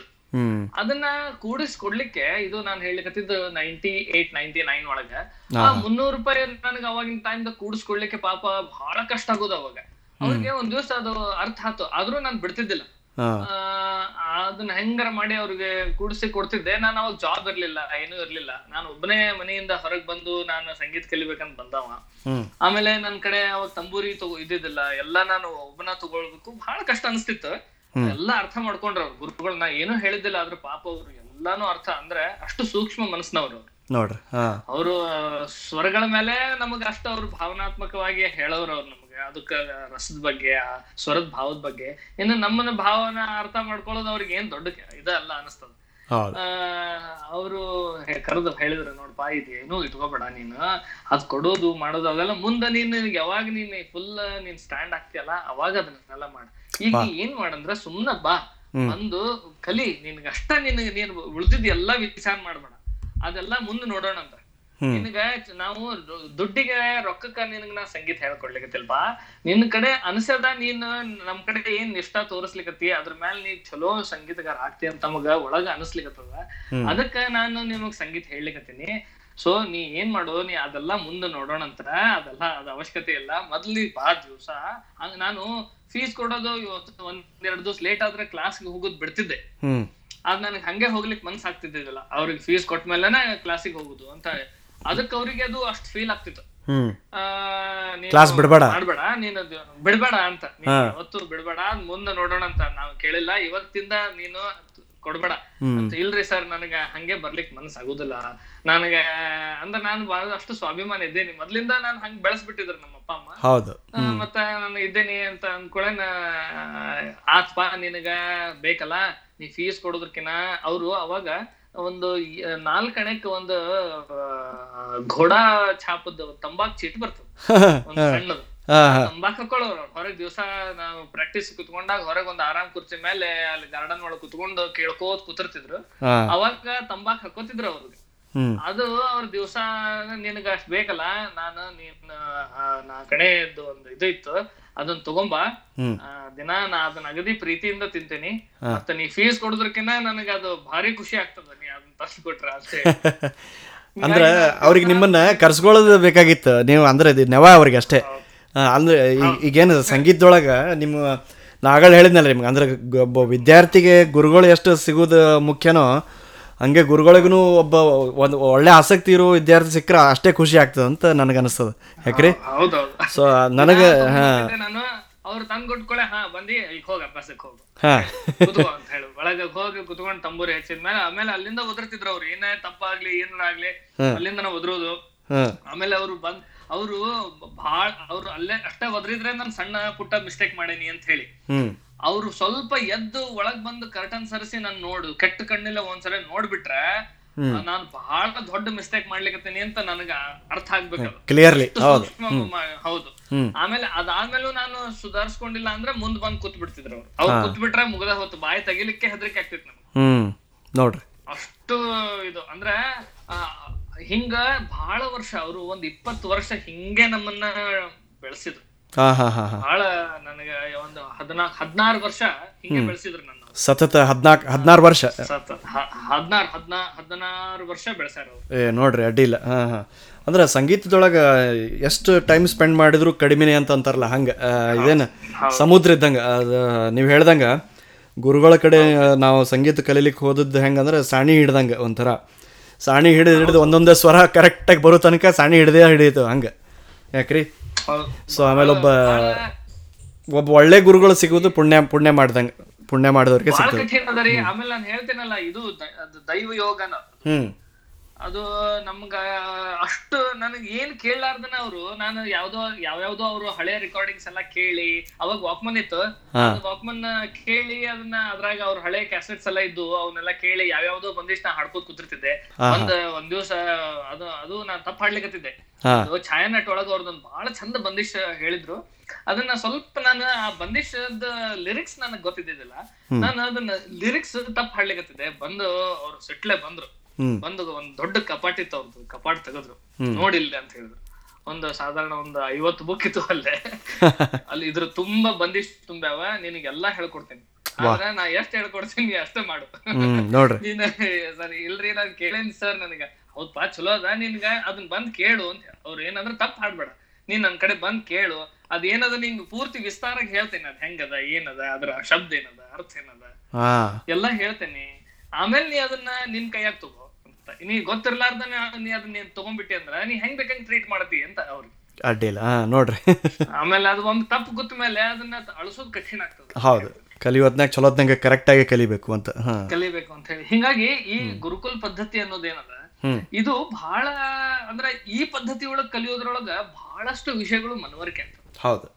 ಅದನ್ನ ಕೂಡಿಸ್ ಕೊಡ್ಲಿಕ್ಕೆ ಇದು ನಾನು ಹೇಳಿಕತ್ತಿದ್ದು ನೈಂಟಿ ಏಟ್ ನೈಂಟಿ ನೈನ್ ಒಳಗ ಆ ಮುನ್ನೂರು ರೂಪಾಯಿ ನನಗೆ ಅವಾಗಿನ ಟೈಮ್ ಕೂಡಿಸ್ಕೊಡ್ಲಿಕ್ಕೆ ಪಾಪ ಬಹಳ ಕಷ್ಟ ಆಗೋದು ಅವಾಗ. ಅವ್ರಿಗೆ ಒಂದ್ ದಿವಸ ಅದು ಅರ್ಥ ಆತು. ಆದ್ರೂ ನಾನು ಬಿಡ್ತಿದ್ದಿಲ್ಲ. ಅದನ್ನ ಹೆಂಗಾರ ಮಾಡಿ ಅವ್ರಿಗೆ ಕೂಡಿಸಿ ಕೊಡ್ತಿದ್ದೆ. ನಾನು ಅವಾಗ ಜಾಬ್ ಇರ್ಲಿಲ್ಲ ಏನೂ ಇರ್ಲಿಲ್ಲ. ನಾನು ಒಬ್ಬನೇ ಮನೆಯಿಂದ ಹೊರಗ್ ಬಂದು ನಾನು ಸಂಗೀತ ಕಲಿಬೇಕಂತ ಬಂದವ. ಆಮೇಲೆ ನನ್ ಕಡೆ ಅವಾಗ ತಂಬೂರಿ ತಗೋ ಇದ್ದಿದ್ದಿಲ್ಲ. ಎಲ್ಲ ನಾನು ಒಬ್ಬನ ತಗೊಳ್ಬೇಕು. ಬಹಳ ಕಷ್ಟ ಅನಿಸ್ತಿತ್ತು. ಎಲ್ಲ ಅರ್ಥ ಮಾಡ್ಕೊಂಡ್ರ ಅವ್ರು ಗುರುಗಳು. ನಾ ಏನೂ ಹೇಳಿದ್ದಿಲ್ಲ ಆದ್ರೆ ಪಾಪ ಅವ್ರು ಎಲ್ಲಾನು ಅರ್ಥ. ಅಂದ್ರೆ ಅಷ್ಟು ಸೂಕ್ಷ್ಮ ಮನಸ್ಸಿನವ್ರು ಅವ್ರು. ನೋಡ್ರಿ ಅವರು ಸ್ವರಗಳ ಮೇಲೆ ನಮಗ ಅಷ್ಟು ಅವ್ರು ಭಾವನಾತ್ಮಕವಾಗಿ ಹೇಳೋರು ಅವ್ರು ನಮಗೆ ಅದಕ್ಕ ರಸದ ಬಗ್ಗೆ ಆ ಸ್ವರದ ಭಾವದ ಬಗ್ಗೆ. ಇನ್ನು ನಮ್ಮನ್ನ ಭಾವನ ಅರ್ಥ ಮಾಡ್ಕೊಳ್ಳೋದು ಅವ್ರಿಗೆ ಏನ್ ದೊಡ್ಡ ಇದ ಇದಲ್ಲ ಅನಿಸ್ತದ. ಅವರು ಕರೆದು ಹೇಳಿದ್ರು ನೋಡಪ್ಪ ಇದೇನು ಏನು ಇಟ್ಕೋಬೇಡ ನೀನು. ಅದ್ ಕೊಡೋದು ಮಾಡೋದು ಅವೆಲ್ಲ ಮುಂದೆ ನೀನು ಯಾವಾಗ ನೀನ್ ಫುಲ್ ನೀನ್ ಸ್ಟ್ಯಾಂಡ್ ಆಗ್ತಿಯಲ್ಲ ಅವಾಗ ಅದನ್ನೆಲ್ಲ ಮಾಡ. ಈಗ ಏನ್ ಮಾಡಂದ್ರ ಸುಮ್ನ ಬಾ. ಒಂದು ಕಲಿ ನಿನ್ಗ ಅಷ್ಟ ನಿನಗ ನೀನ್ ಉಳ್ದಿದ್ ಎಲ್ಲಾ ವಿಚಾರ ಮಾಡ್ಬೇಡ. ಅದೆಲ್ಲ ಮುಂದೆ ನೋಡೋಣ ಅಂತ ನಿನಗ ನಾವು ದುಡ್ಡಿಗೆ ರೊಕ್ಕಕ್ಕ ನಿನಗ ನಾ ಸಂಗೀತ ಹೇಳ್ಕೊಡ್ಲಿಕತ್ತಿಲ್ಪ ನಿನ್ ಕಡೆ ಅನ್ಸದ ನೀನ್ ನಮ್ ಕಡೆ ಏನ್ ನಿಷ್ಠ ತೋರಿಸ್ಲಿಕತ್ತಿ ಅದ್ರ ಮ್ಯಾಲ ನೀ ಚಲೋ ಸಂಗೀತಗಾರ ಆಗ್ತಿ ಅಂತ ನಮಗ ಒಳಗ ಅನಸ್ಲಿಕತ್ತದ. ಅದಕ್ಕ ನಾನು ನಿಮಗ್ ಸಂಗೀತ ಹೇಳ್ಲಿಕತ್ತೀನಿ. ಸೊ ನೀ ಏನ್ ಮಾಡು ನೀ ಅದೆಲ್ಲ ಮುಂದೆ ನೋಡೋಣ ಅಂತ ಅದೆಲ್ಲ ಅದ ಅವಶ್ಯಕತೆ ಇಲ್ಲ. ಮೊದ್ಲಿ ಬಾ ದಿವ್ಸ. ಹಂಗ ನಾನು ಫೀಸ್ ಕೊಡೋದು ಇವತ್ತು ಒಂದ್ ಎರಡ್ ದಿವ್ಸ ಲೇಟ್ ಆದ್ರೆ ಕ್ಲಾಸ್ಗೆ ಹೋಗೋದ್ ಬಿಡ್ತಿದ್ದೆ. ಅದ್ ನನಗೆ ಹಂಗೆ ಹೋಗ್ಲಿಕ್ಕೆ ಮನ್ಸ್ ಆಗ್ತಿದ್ದಿಲ್ಲ ಅವ್ರಿಗೆ ಫೀಸ್ ಕೊಟ್ಟ ಮೇಲೆನೆ ಕ್ಲಾಸಿಗೆ ಹೋಗುದು ಅಂತ ಅದಕ್ಕೆ ಅವರಿಗೆ ಅದು ಅಷ್ಟು ಫೀಲ್ ಆಗ್ತಿತ್ತು. Class ಬಿಡ್ಬೇಡ. ಮಾಡ್ಬೇಡ ನೀನು ಬಿಡಬೇಡ ಅಂತ. ಅವತ್ತು ಬಿಡಬೇಡ ಮುಂದೆ ನೋಡೋಣ ಅಂತ ನಾವು ಕೇಳಿಲ್ಲ. ಇವತ್ತಿಂದ ನೀನು ಕೊಡ್ಬೇಡ. ಅಂತ ಇಲ್ರಿ ಸರ್ ನನಗ ಹಂಗೆ ಬರ್ಲಿಕ್ ಮನಸ್ ಆಗುದಿಲ್ಲ ನನಗೆ ಅಂದ್ರೆ ನಾನು ಬಹಳಷ್ಟು ಸ್ವಾಭಿಮಾನ ಇದ್ದೇನೆ. ಮೊದ್ಲಿಂದ ನಾನು ಹಂಗ್ ಬೆಳೆಸ್ಬಿಟ್ಟಿದ್ರು ನಮ್ಮ ಅಪ್ಪ ಅಮ್ಮ. ಹೌದು. ಮತ್ತ ನಾನು ಇದ್ದೇನೆ ಅಂತ ಅಂದ್ಕೊಳ್ಳೆ ಆತ್ಪ ನಿನಗ ಬೇಕಲ್ಲ ನೀ ಫೀಸ್ ಕೊಡೋದಕ್ಕಿನ ಅವರು ಅವಾಗ ಒಂದು ನಾಲ್ಕಣೆಕ್ ಒಂದು ಘೋಡ ಛಾಪದ ತಂಬಾಕ್ ಚೀಟ್ ಬರ್ತದ. *laughs* ಒಂದ್ ಸಣ್ಣದು. ತಂಬಾಕ್ ಹಾಕೊಳ್ಳೋರು ಹೊರಗ್ ದಿವಸ ನಾವು ಪ್ರಾಕ್ಟೀಸ್ ಕುತ್ಕೊಂಡಾಗ ಹೊರಗ್ ಒಂದ್ ಆರಾಮ್ ಕುರ್ಚಿ ಮೇಲೆ ಅಲ್ಲಿ ಗಾರ್ಡನ್ ಒಳಗ್ ಕುತ್ಕೊಂಡು ಕೇಳ್ಕೋತ್ ಕುತಿರ್ತಿದ್ರು. ಅವಾಗ ತಂಬಾಕ್ ಹಾಕೋತಿದ್ರು ಅವ್ರಿಗೆ. ಅದು ಅವ್ರ ದಿವಸ ನಿನಗ ಅಷ್ಟ್ ಬೇಕಲ್ಲ ನಾನು ನೀನ್ ನಾ ಕಡೆದು ಒಂದು ಇದು ಇತ್ತು ಅದನ್ನ ತಗೊಂಬಾ. ದಿನ ನಾ ಅದನ್ನ ಅಗದಿ ಪ್ರೀತಿಯಿಂದ ತಿಂತೀನಿ. ಮತ್ತ ನೀ ಫೀಸ್ ಕೊಡೋದ್ರಕಿನ್ನ ನನಗ ಅದು ಭಾರಿ ಖುಷಿ ಆಗ್ತದ. ಅಷ್ಟೇ. *laughs* ಅಂದ್ರೆ ಅವ್ರಿಗೆ ನಿಮ್ಮನ್ನ ಕರ್ಸ್ಕೊಳ್ಳೋದು ಬೇಕಾಗಿತ್ತು. ನೀವು ಅಂದ್ರೆ ಇದು ನೆವ ಅವ್ರಿಗೆ ಅಷ್ಟೇ. ಅಂದ್ರೆ ಈಗೇನು ಸಂಗೀತದೊಳಗೆ ನಿಮ್ಮ ನಾಗಳು ಹೇಳಿದ್ನಲ್ಲ ನಿಮ್ಗೆ ಅಂದ್ರೆ ಒಬ್ಬ ವಿದ್ಯಾರ್ಥಿಗೆ ಗುರುಗಳು ಎಷ್ಟು ಸಿಗೋದು ಮುಖ್ಯನೋ ಹಂಗೆ ಗುರುಗಳಿಗೂ ಒಬ್ಬ ಒಂದು ಒಳ್ಳೆ ಆಸಕ್ತಿ ಇರೋ ವಿದ್ಯಾರ್ಥಿ ಸಿಕ್ಕರೆ ಅಷ್ಟೇ ಖುಷಿ ಆಗ್ತದೆ ಅಂತ ನನಗೆ ಅನಿಸ್ತದೆ ಯಾಕ್ರಿ ಸೊ ನನಗೆ ಹಾಂ. ಅವ್ರು ತಂದ್ ಕೊಟ್ಕೊಳ್ಳೆ ಹಾ ಬಂದಿ ಈಗ ಹೋಗ ಅಭ್ಯಾಸಕ್ಕೆ ಹೋಗು. ಕುತ್ಕೋ ಅಂತ ಹೇಳು. ಒಳಗೆ ಹೋಗಿ ಕುತ್ಕೊಂಡು ತಂಬೂರಿ ಹಚ್ಚಿದ್ಮೇಲೆ ಆಮೇಲೆ ಅಲ್ಲಿಂದ ಒದರ್ತಿದ್ರು ಅವ್ರು. ಏನೇ ತಪ್ಪಾಗ್ಲಿ ಏನಾಗ್ಲಿ ಅಲ್ಲಿಂದ ನಾವು ಉದ್ರೋದು ಹಾ. ಆಮೇಲೆ ಅವ್ರು ಬಂದ್ ಅವರು ಬಹಳ ಅವ್ರು ಅಲ್ಲೇ ಅಷ್ಟೇ ಒದ್ರಿದ್ರೆ ನಾನು ಸಣ್ಣ ಪುಟ್ಟ ಮಿಸ್ಟೇಕ್ ಮಾಡೇನಿ ಅಂತ ಹೇಳಿ. ಅವ್ರು ಸ್ವಲ್ಪ ಎದ್ದು ಒಳಗ್ ಬಂದು ಕರ್ಟನ್ ಸರಿಸಿ ನಾನ್ ನೋಡು. ಕೆಟ್ಟ ಕಣ್ಣಿಲ್ಲ ಒಂದ್ಸಲ ನೋಡ್ಬಿಟ್ರೆ ನಾನು ಬಹಳ ದೊಡ್ಡ ಮಿಸ್ಟೇಕ್ ಮಾಡ್ಲಿಕ್ಕೆ ಅಂತ ನನಗ ಅರ್ಥ ಆಗ್ಬೇಕು ಕ್ಲಿಯರ್ಲಿ ಹೌದು. ಆಮೇಲೆ ಅದಾದ್ಮೇಲೂ ನಾನು ಸುಧಾರಿಸ್ಕೊಂಡಿಲ್ಲ ಅಂದ್ರೆ ಮುಂದ್ ಬಂದ್ ಕೂತ್ ಬಿಡ್ತಿದ್ರು ಅವ್ರು. ಅವ್ರು ಕೂತ್ ಬಿಟ್ರೆ ಮುಗದ ಹೊತ್ತು ಬಾಯಿ ತೆಗಿಲಿಕ್ಕೆ ಹೆದರಿಕೆ ಆಗ್ತಿತ್ತು ನಮ್ಗೆ. ನೋಡ್ರಿ. ಅಷ್ಟು ಇದು. ಅಂದ್ರೆ ಹಿಂಗ ಬಹಳ ವರ್ಷ ಅವರು ಒಂದ್ ಇಪ್ಪತ್ತು ವರ್ಷ ಹಿಂಗೆ ನಮ್ಮನ್ನ ಬೆಳೆಸಿದ್ರು. ಬಹಳ ನನಗೆ ಒಂದು ಹದಿನಾಲ್ಕು ಹದಿನಾರು ವರ್ಷ ಹಿಂಗೆ ಬೆಳೆಸಿದ್ರು ನನ್ನ. ಸತತ ಹದಿನಾಲ್ಕು ಹದಿನಾರು ವರ್ಷ. ಹದಿನಾರು ಹದಿನಾ ಹದಿನಾರು ವರ್ಷ ಬೆಳೆಸ್ಯಾರ ಏ ನೋಡ್ರಿ ಅಡ್ಡಿಲ್ಲ ಹಾಂ ಹಾಂ. ಅಂದ್ರೆ ಸಂಗೀತದೊಳಗೆ ಎಷ್ಟು ಟೈಮ್ ಸ್ಪೆಂಡ್ ಮಾಡಿದ್ರು ಕಡಿಮೆನೇ ಅಂತ ಅಂತಾರಲ್ಲ ಹಂಗೆ. ಇದೇನು ಸಮುದ್ರ ಇದ್ದಂಗೆ. ಅದು ನೀವು ಹೇಳ್ದಂಗೆ ಗುರುಗಳ ಕಡೆ ನಾವು ಸಂಗೀತ ಕಲೀಲಿಕ್ಕೆ ಹೋದದ್ದು ಹೆಂಗಂದ್ರೆ ಸಾಣಿ ಹಿಡ್ದಂಗೆ ಒಂಥರ. ಸಾಣಿ ಹಿಡಿದು ಹಿಡಿದು ಒಂದೊಂದೇ ಸ್ವರ ಕರೆಕ್ಟಾಗಿ ಬರೋ ತನಕ ಸಾಣಿ ಹಿಡ್ದೇ ಹಿಡಿಯಿತು ಹಂಗೆ. ಯಾಕ್ರಿ. ಸೊ ಆಮೇಲೆ ಒಬ್ಬ ಒಬ್ಬ ಒಳ್ಳೆ ಗುರುಗಳು ಸಿಗುವುದು ಪುಣ್ಯ ಪುಣ್ಯ ಮಾಡ್ದಂಗೆ. ಪುಣ್ಯ ಮಾಡಿದವ್ರಿಗೆ ಕಠಿಣ ಅದ ರೀ. ಆಮೇಲೆ ನಾನು ಹೇಳ್ತೇನಲ್ಲ ಇದು ದೈವ ಯೋಗನ. ಅದು ನಮ್ಗ ಅಷ್ಟು ನನಗೆ ಏನ್ ಕೇಳಲಾರ್ದನ ಅವರು ನಾನು ಯಾವ್ದೋ ಯಾವ್ಯಾವ್ದೋ ಅವರು ಹಳೆ ರೆಕಾರ್ಡಿಂಗ್ಸ್ ಎಲ್ಲ ಕೇಳಿ ಅವಾಗ ವಾಕ್ಮನ್ ಇತ್ತು. ವಾಕ್ಮನ್ ಕೇಳಿ ಅದನ್ನ ಅದ್ರಾಗ ಅವ್ರ ಹಳೆ ಕ್ಯಾಸೆಟ್ಸ್ ಎಲ್ಲ ಇದ್ದು ಅವನ್ನೆಲ್ಲ ಕೇಳಿ ಯಾವ್ಯಾವ್ದೋ ಬಂದಿಷ್ಟು ನಾ ಹಾಡ್ಕೋತ ಕೂತಿರ್ತಿದ್ದೆ. ಒಂದ್ ಒಂದ್ ದಿವಸ ಅದು ಅದು ನಾನ್ ತಪ್ಪ ಹಾಡ್ಲಿಕತ್ತಿದ್ದೆ. ಛಾಯಾನಟ್ ಒಳಗ ಅವ್ರದ್ದು ಬಹಳ ಚಂದ ಬಂದಿಶ್ ಹೇಳಿದ್ರು. ಅದನ್ನ ಸ್ವಲ್ಪ ನಾನು ಆ ಬಂದಿಶದ ಲಿರಿಕ್ಸ್ ನನಗೆ ಗೊತ್ತಿದ್ದಿಲ್ಲ ನಾನು ಅದನ್ನ ಲಿರಿಕ್ಸ್ ತಪ್ಪ ಹಾಡ್ಲಿಕತ್ತಿದ್ದೆ. ಬಂದು ಅವ್ರು ಸಿಟ್ಲೆ ಬಂದ್ರು. ಬಂದು ಒಂದ್ ದೊಡ್ಡ ಕಪಾಟ್ ಇತ್ತು ಅವ್ರದ್ದು ಕಪಾಟ್ ತೆಗೆದ್ರು. ನೋಡಿಲ್ಲ ಅಂತ ಹೇಳಿದ್ರು. ಒಂದು ಸಾಧಾರಣ ಒಂದು ಐವತ್ತು ಬುಕ್ ಇತ್ತು ಅಲ್ಲೇ. *laughs* ಅಲ್ಲಿ ಇದ್ರ ತುಂಬಾ ಬಂದಿಶ್ ತುಂಬ್ಯಾವ ನಿನಗೆಲ್ಲಾ ಹೇಳ್ಕೊಡ್ತೇನೆ. ಆದ್ರೆ ನಾ ಎಷ್ಟ್ ಹೇಳ್ಕೊಡ್ತೀನಿ ಅಷ್ಟೇ ಮಾಡು. *laughs* ನೀನ್ ಸರಿ ಇಲ್ರಿ ನಾನ್ ಕೇಳೇನಿ ಸರ್ ನನಗ. ಪಾ ಚಲೋ ಅದ ನಿನ್ಗ ಅದನ್ನ ಬಂದ್ ಕೇಳು ಅಂತ ಅವ್ರ ಏನಂದ್ರ ತಪ್ಪ ಹಾಡ್ಬೇಡ. ನೀನ್ ನನ್ ಕಡೆ ಬಂದ್ ಕೇಳು. ಅದೇನದ ನಿಂಗ್ ಪೂರ್ತಿ ವಿಸ್ತಾರಾಗಿ ಹೇಳ್ತೇನೆ. ಅದ್ ಹೆಂಗದ ಏನದ ಅದ್ರ ಶಬ್ದ ಏನದ ಅರ್ಥ ಏನದ? ಎಲ್ಲಾ ಹೇಳ್ತೇನೆ. ಆಮೇಲೆ ನೀ ಅದನ್ನ ನಿನ್ ಕೈಯಾಗ ತಗೋ ಅಂತ. ನೀ ಗೊತ್ತಿರ್ಲಾರ್ದ ನೀ ಅದನ್ನ ನೀನ್ ತಗೊಂಡ್ಬಿಟ್ಟಿ ಅಂದ್ರ ನೀ ಹೆಂಗ್ ಬೇಕಂಗ್ ಟ್ರೀಟ್ ಮಾಡ್ತಿ ಅಂತ ಅವ್ರಿಗೆ ಅಡ್ಡಿಲ್ಲ. ನೋಡ್ರಿ. ಆಮೇಲೆ ಅದು ಒಂದ್ ತಪ್ಪು ಗೊತ್ತ ಮೇಲೆ ಅದನ್ನ ಅಳಿಸೋದ್ ಕಠಿಣ ಆಗ್ತದೆ. ಹೌದು. ಕಲಿಯೋದ್ನಾಗ ಚಲೋತ್ನಾಗ ಕರೆಕ್ಟಾಗಿ ಕಲಿಬೇಕು ಅಂತ. ಕಲಿಬೇಕು ಅಂತ ಹೇಳಿ. ಹಿಂಗಾಗಿ ಈ ಗುರುಕುಲ್ ಪದ್ಧತಿ ಅನ್ನೋದೇನದ ಇದು ಬಹಳ ಅಂದ್ರೆ ಈ ಪದ್ಧತಿ ಒಳಗ್ ಕಲಿಯೋದ್ರೊಳಗ ಬಹಳಷ್ಟು ವಿಷಯಗಳು ಮನವರಿಕೆ ಅಂತ ಹೌದು.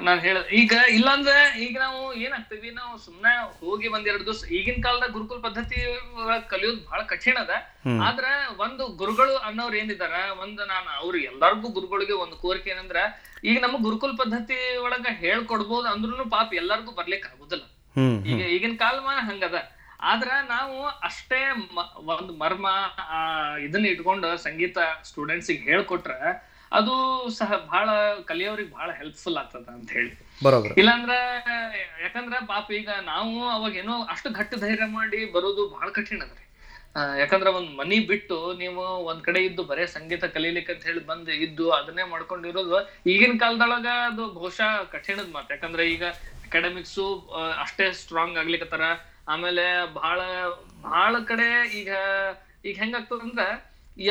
ನಾನು ಹೇಳ ಈಗ ಇಲ್ಲಾಂದ್ರೆ ಈಗ ನಾವು ಏನಾಗ್ತೀವಿ ನಾವು ಸುಮ್ನೆ ಹೋಗಿ ಒಂದ್ ಎರಡು ದಿವಸ ಈಗಿನ ಕಾಲದಾಗ ಗುರುಕುಲ ಪದ್ಧತಿ ಒಳಗ್ ಕಲಿಯೋದು ಬಹಳ ಕಠಿಣ ಅದ. ಆದ್ರ ಒಂದು ಗುರುಗಳು ಅನ್ನೋರು ಏನಿದಾರ ಒಂದು ನಾನು ಅವ್ರು ಎಲ್ಲಾರ್ಗು ಗುರುಗಳಿಗೆ ಒಂದು ಕೋರಿಕೆ ಏನಂದ್ರ ಈಗ ನಮಗ್ ಗುರುಕುಲ್ ಪದ್ಧತಿ ಒಳಗ ಹೇಳ್ಕೊಡ್ಬೋದು ಅಂದ್ರೂ ಪಾಪ ಎಲ್ಲಾರ್ಗು ಬರ್ಲಿಕ್ಕೆ ಆಗುದಿಲ್ಲ ಈಗ ಈಗಿನ ಕಾಲಮಾನ ಹಂಗದ. ಆದ್ರ ನಾವು ಅಷ್ಟೇ ಒಂದು ಮರ್ಮ ಆ ಇದನ್ನ ಇಟ್ಕೊಂಡು ಸಂಗೀತ ಸ್ಟೂಡೆಂಟ್ಸ್ ಹೇಳ್ಕೊಟ್ರ ಅದು ಸಹ ಬಹಳ ಕಲಿಯೋರಿಗೆ ಬಹಳ ಹೆಲ್ಪ್ಫುಲ್ ಆಗ್ತದ ಅಂತ ಹೇಳಿ. ಇಲ್ಲಾಂದ್ರ ಯಾಕಂದ್ರ ಪಾಪ ಈಗ ನಾವು ಅವಾಗ ಏನೋ ಅಷ್ಟು ಘಟ್ಟ ಧೈರ್ಯ ಮಾಡಿ ಬರೋದು ಬಹಳ ಕಠಿಣ ಅದ್ರಿ. ಆ, ಯಾಕಂದ್ರ ಒಂದ್ ಮನಿ ಬಿಟ್ಟು ನೀವು ಒಂದ್ ಕಡೆ ಇದ್ದು ಬರೇ ಸಂಗೀತ ಕಲೀಲಿಕ್ಕೆ ಅಂತ ಹೇಳಿ ಬಂದು ಇದ್ದು ಅದನ್ನೇ ಮಾಡ್ಕೊಂಡಿರೋದು ಈಗಿನ ಕಾಲದೊಳಗ ಅದು ಬಹುಶಃ ಕಠಿಣದ ಮಾತು. ಯಾಕಂದ್ರೆ ಈಗ ಅಕಾಡೆಮಿಕ್ಸು ಅಷ್ಟೇ ಸ್ಟ್ರಾಂಗ್ ಆಗ್ಲಿಕತ್ತಾರ. ಆಮೇಲೆ ಬಹಳ ಬಹಳ ಕಡೆ ಈಗ ಈಗ ಹೆಂಗಾಗ್ತದಂದ್ರ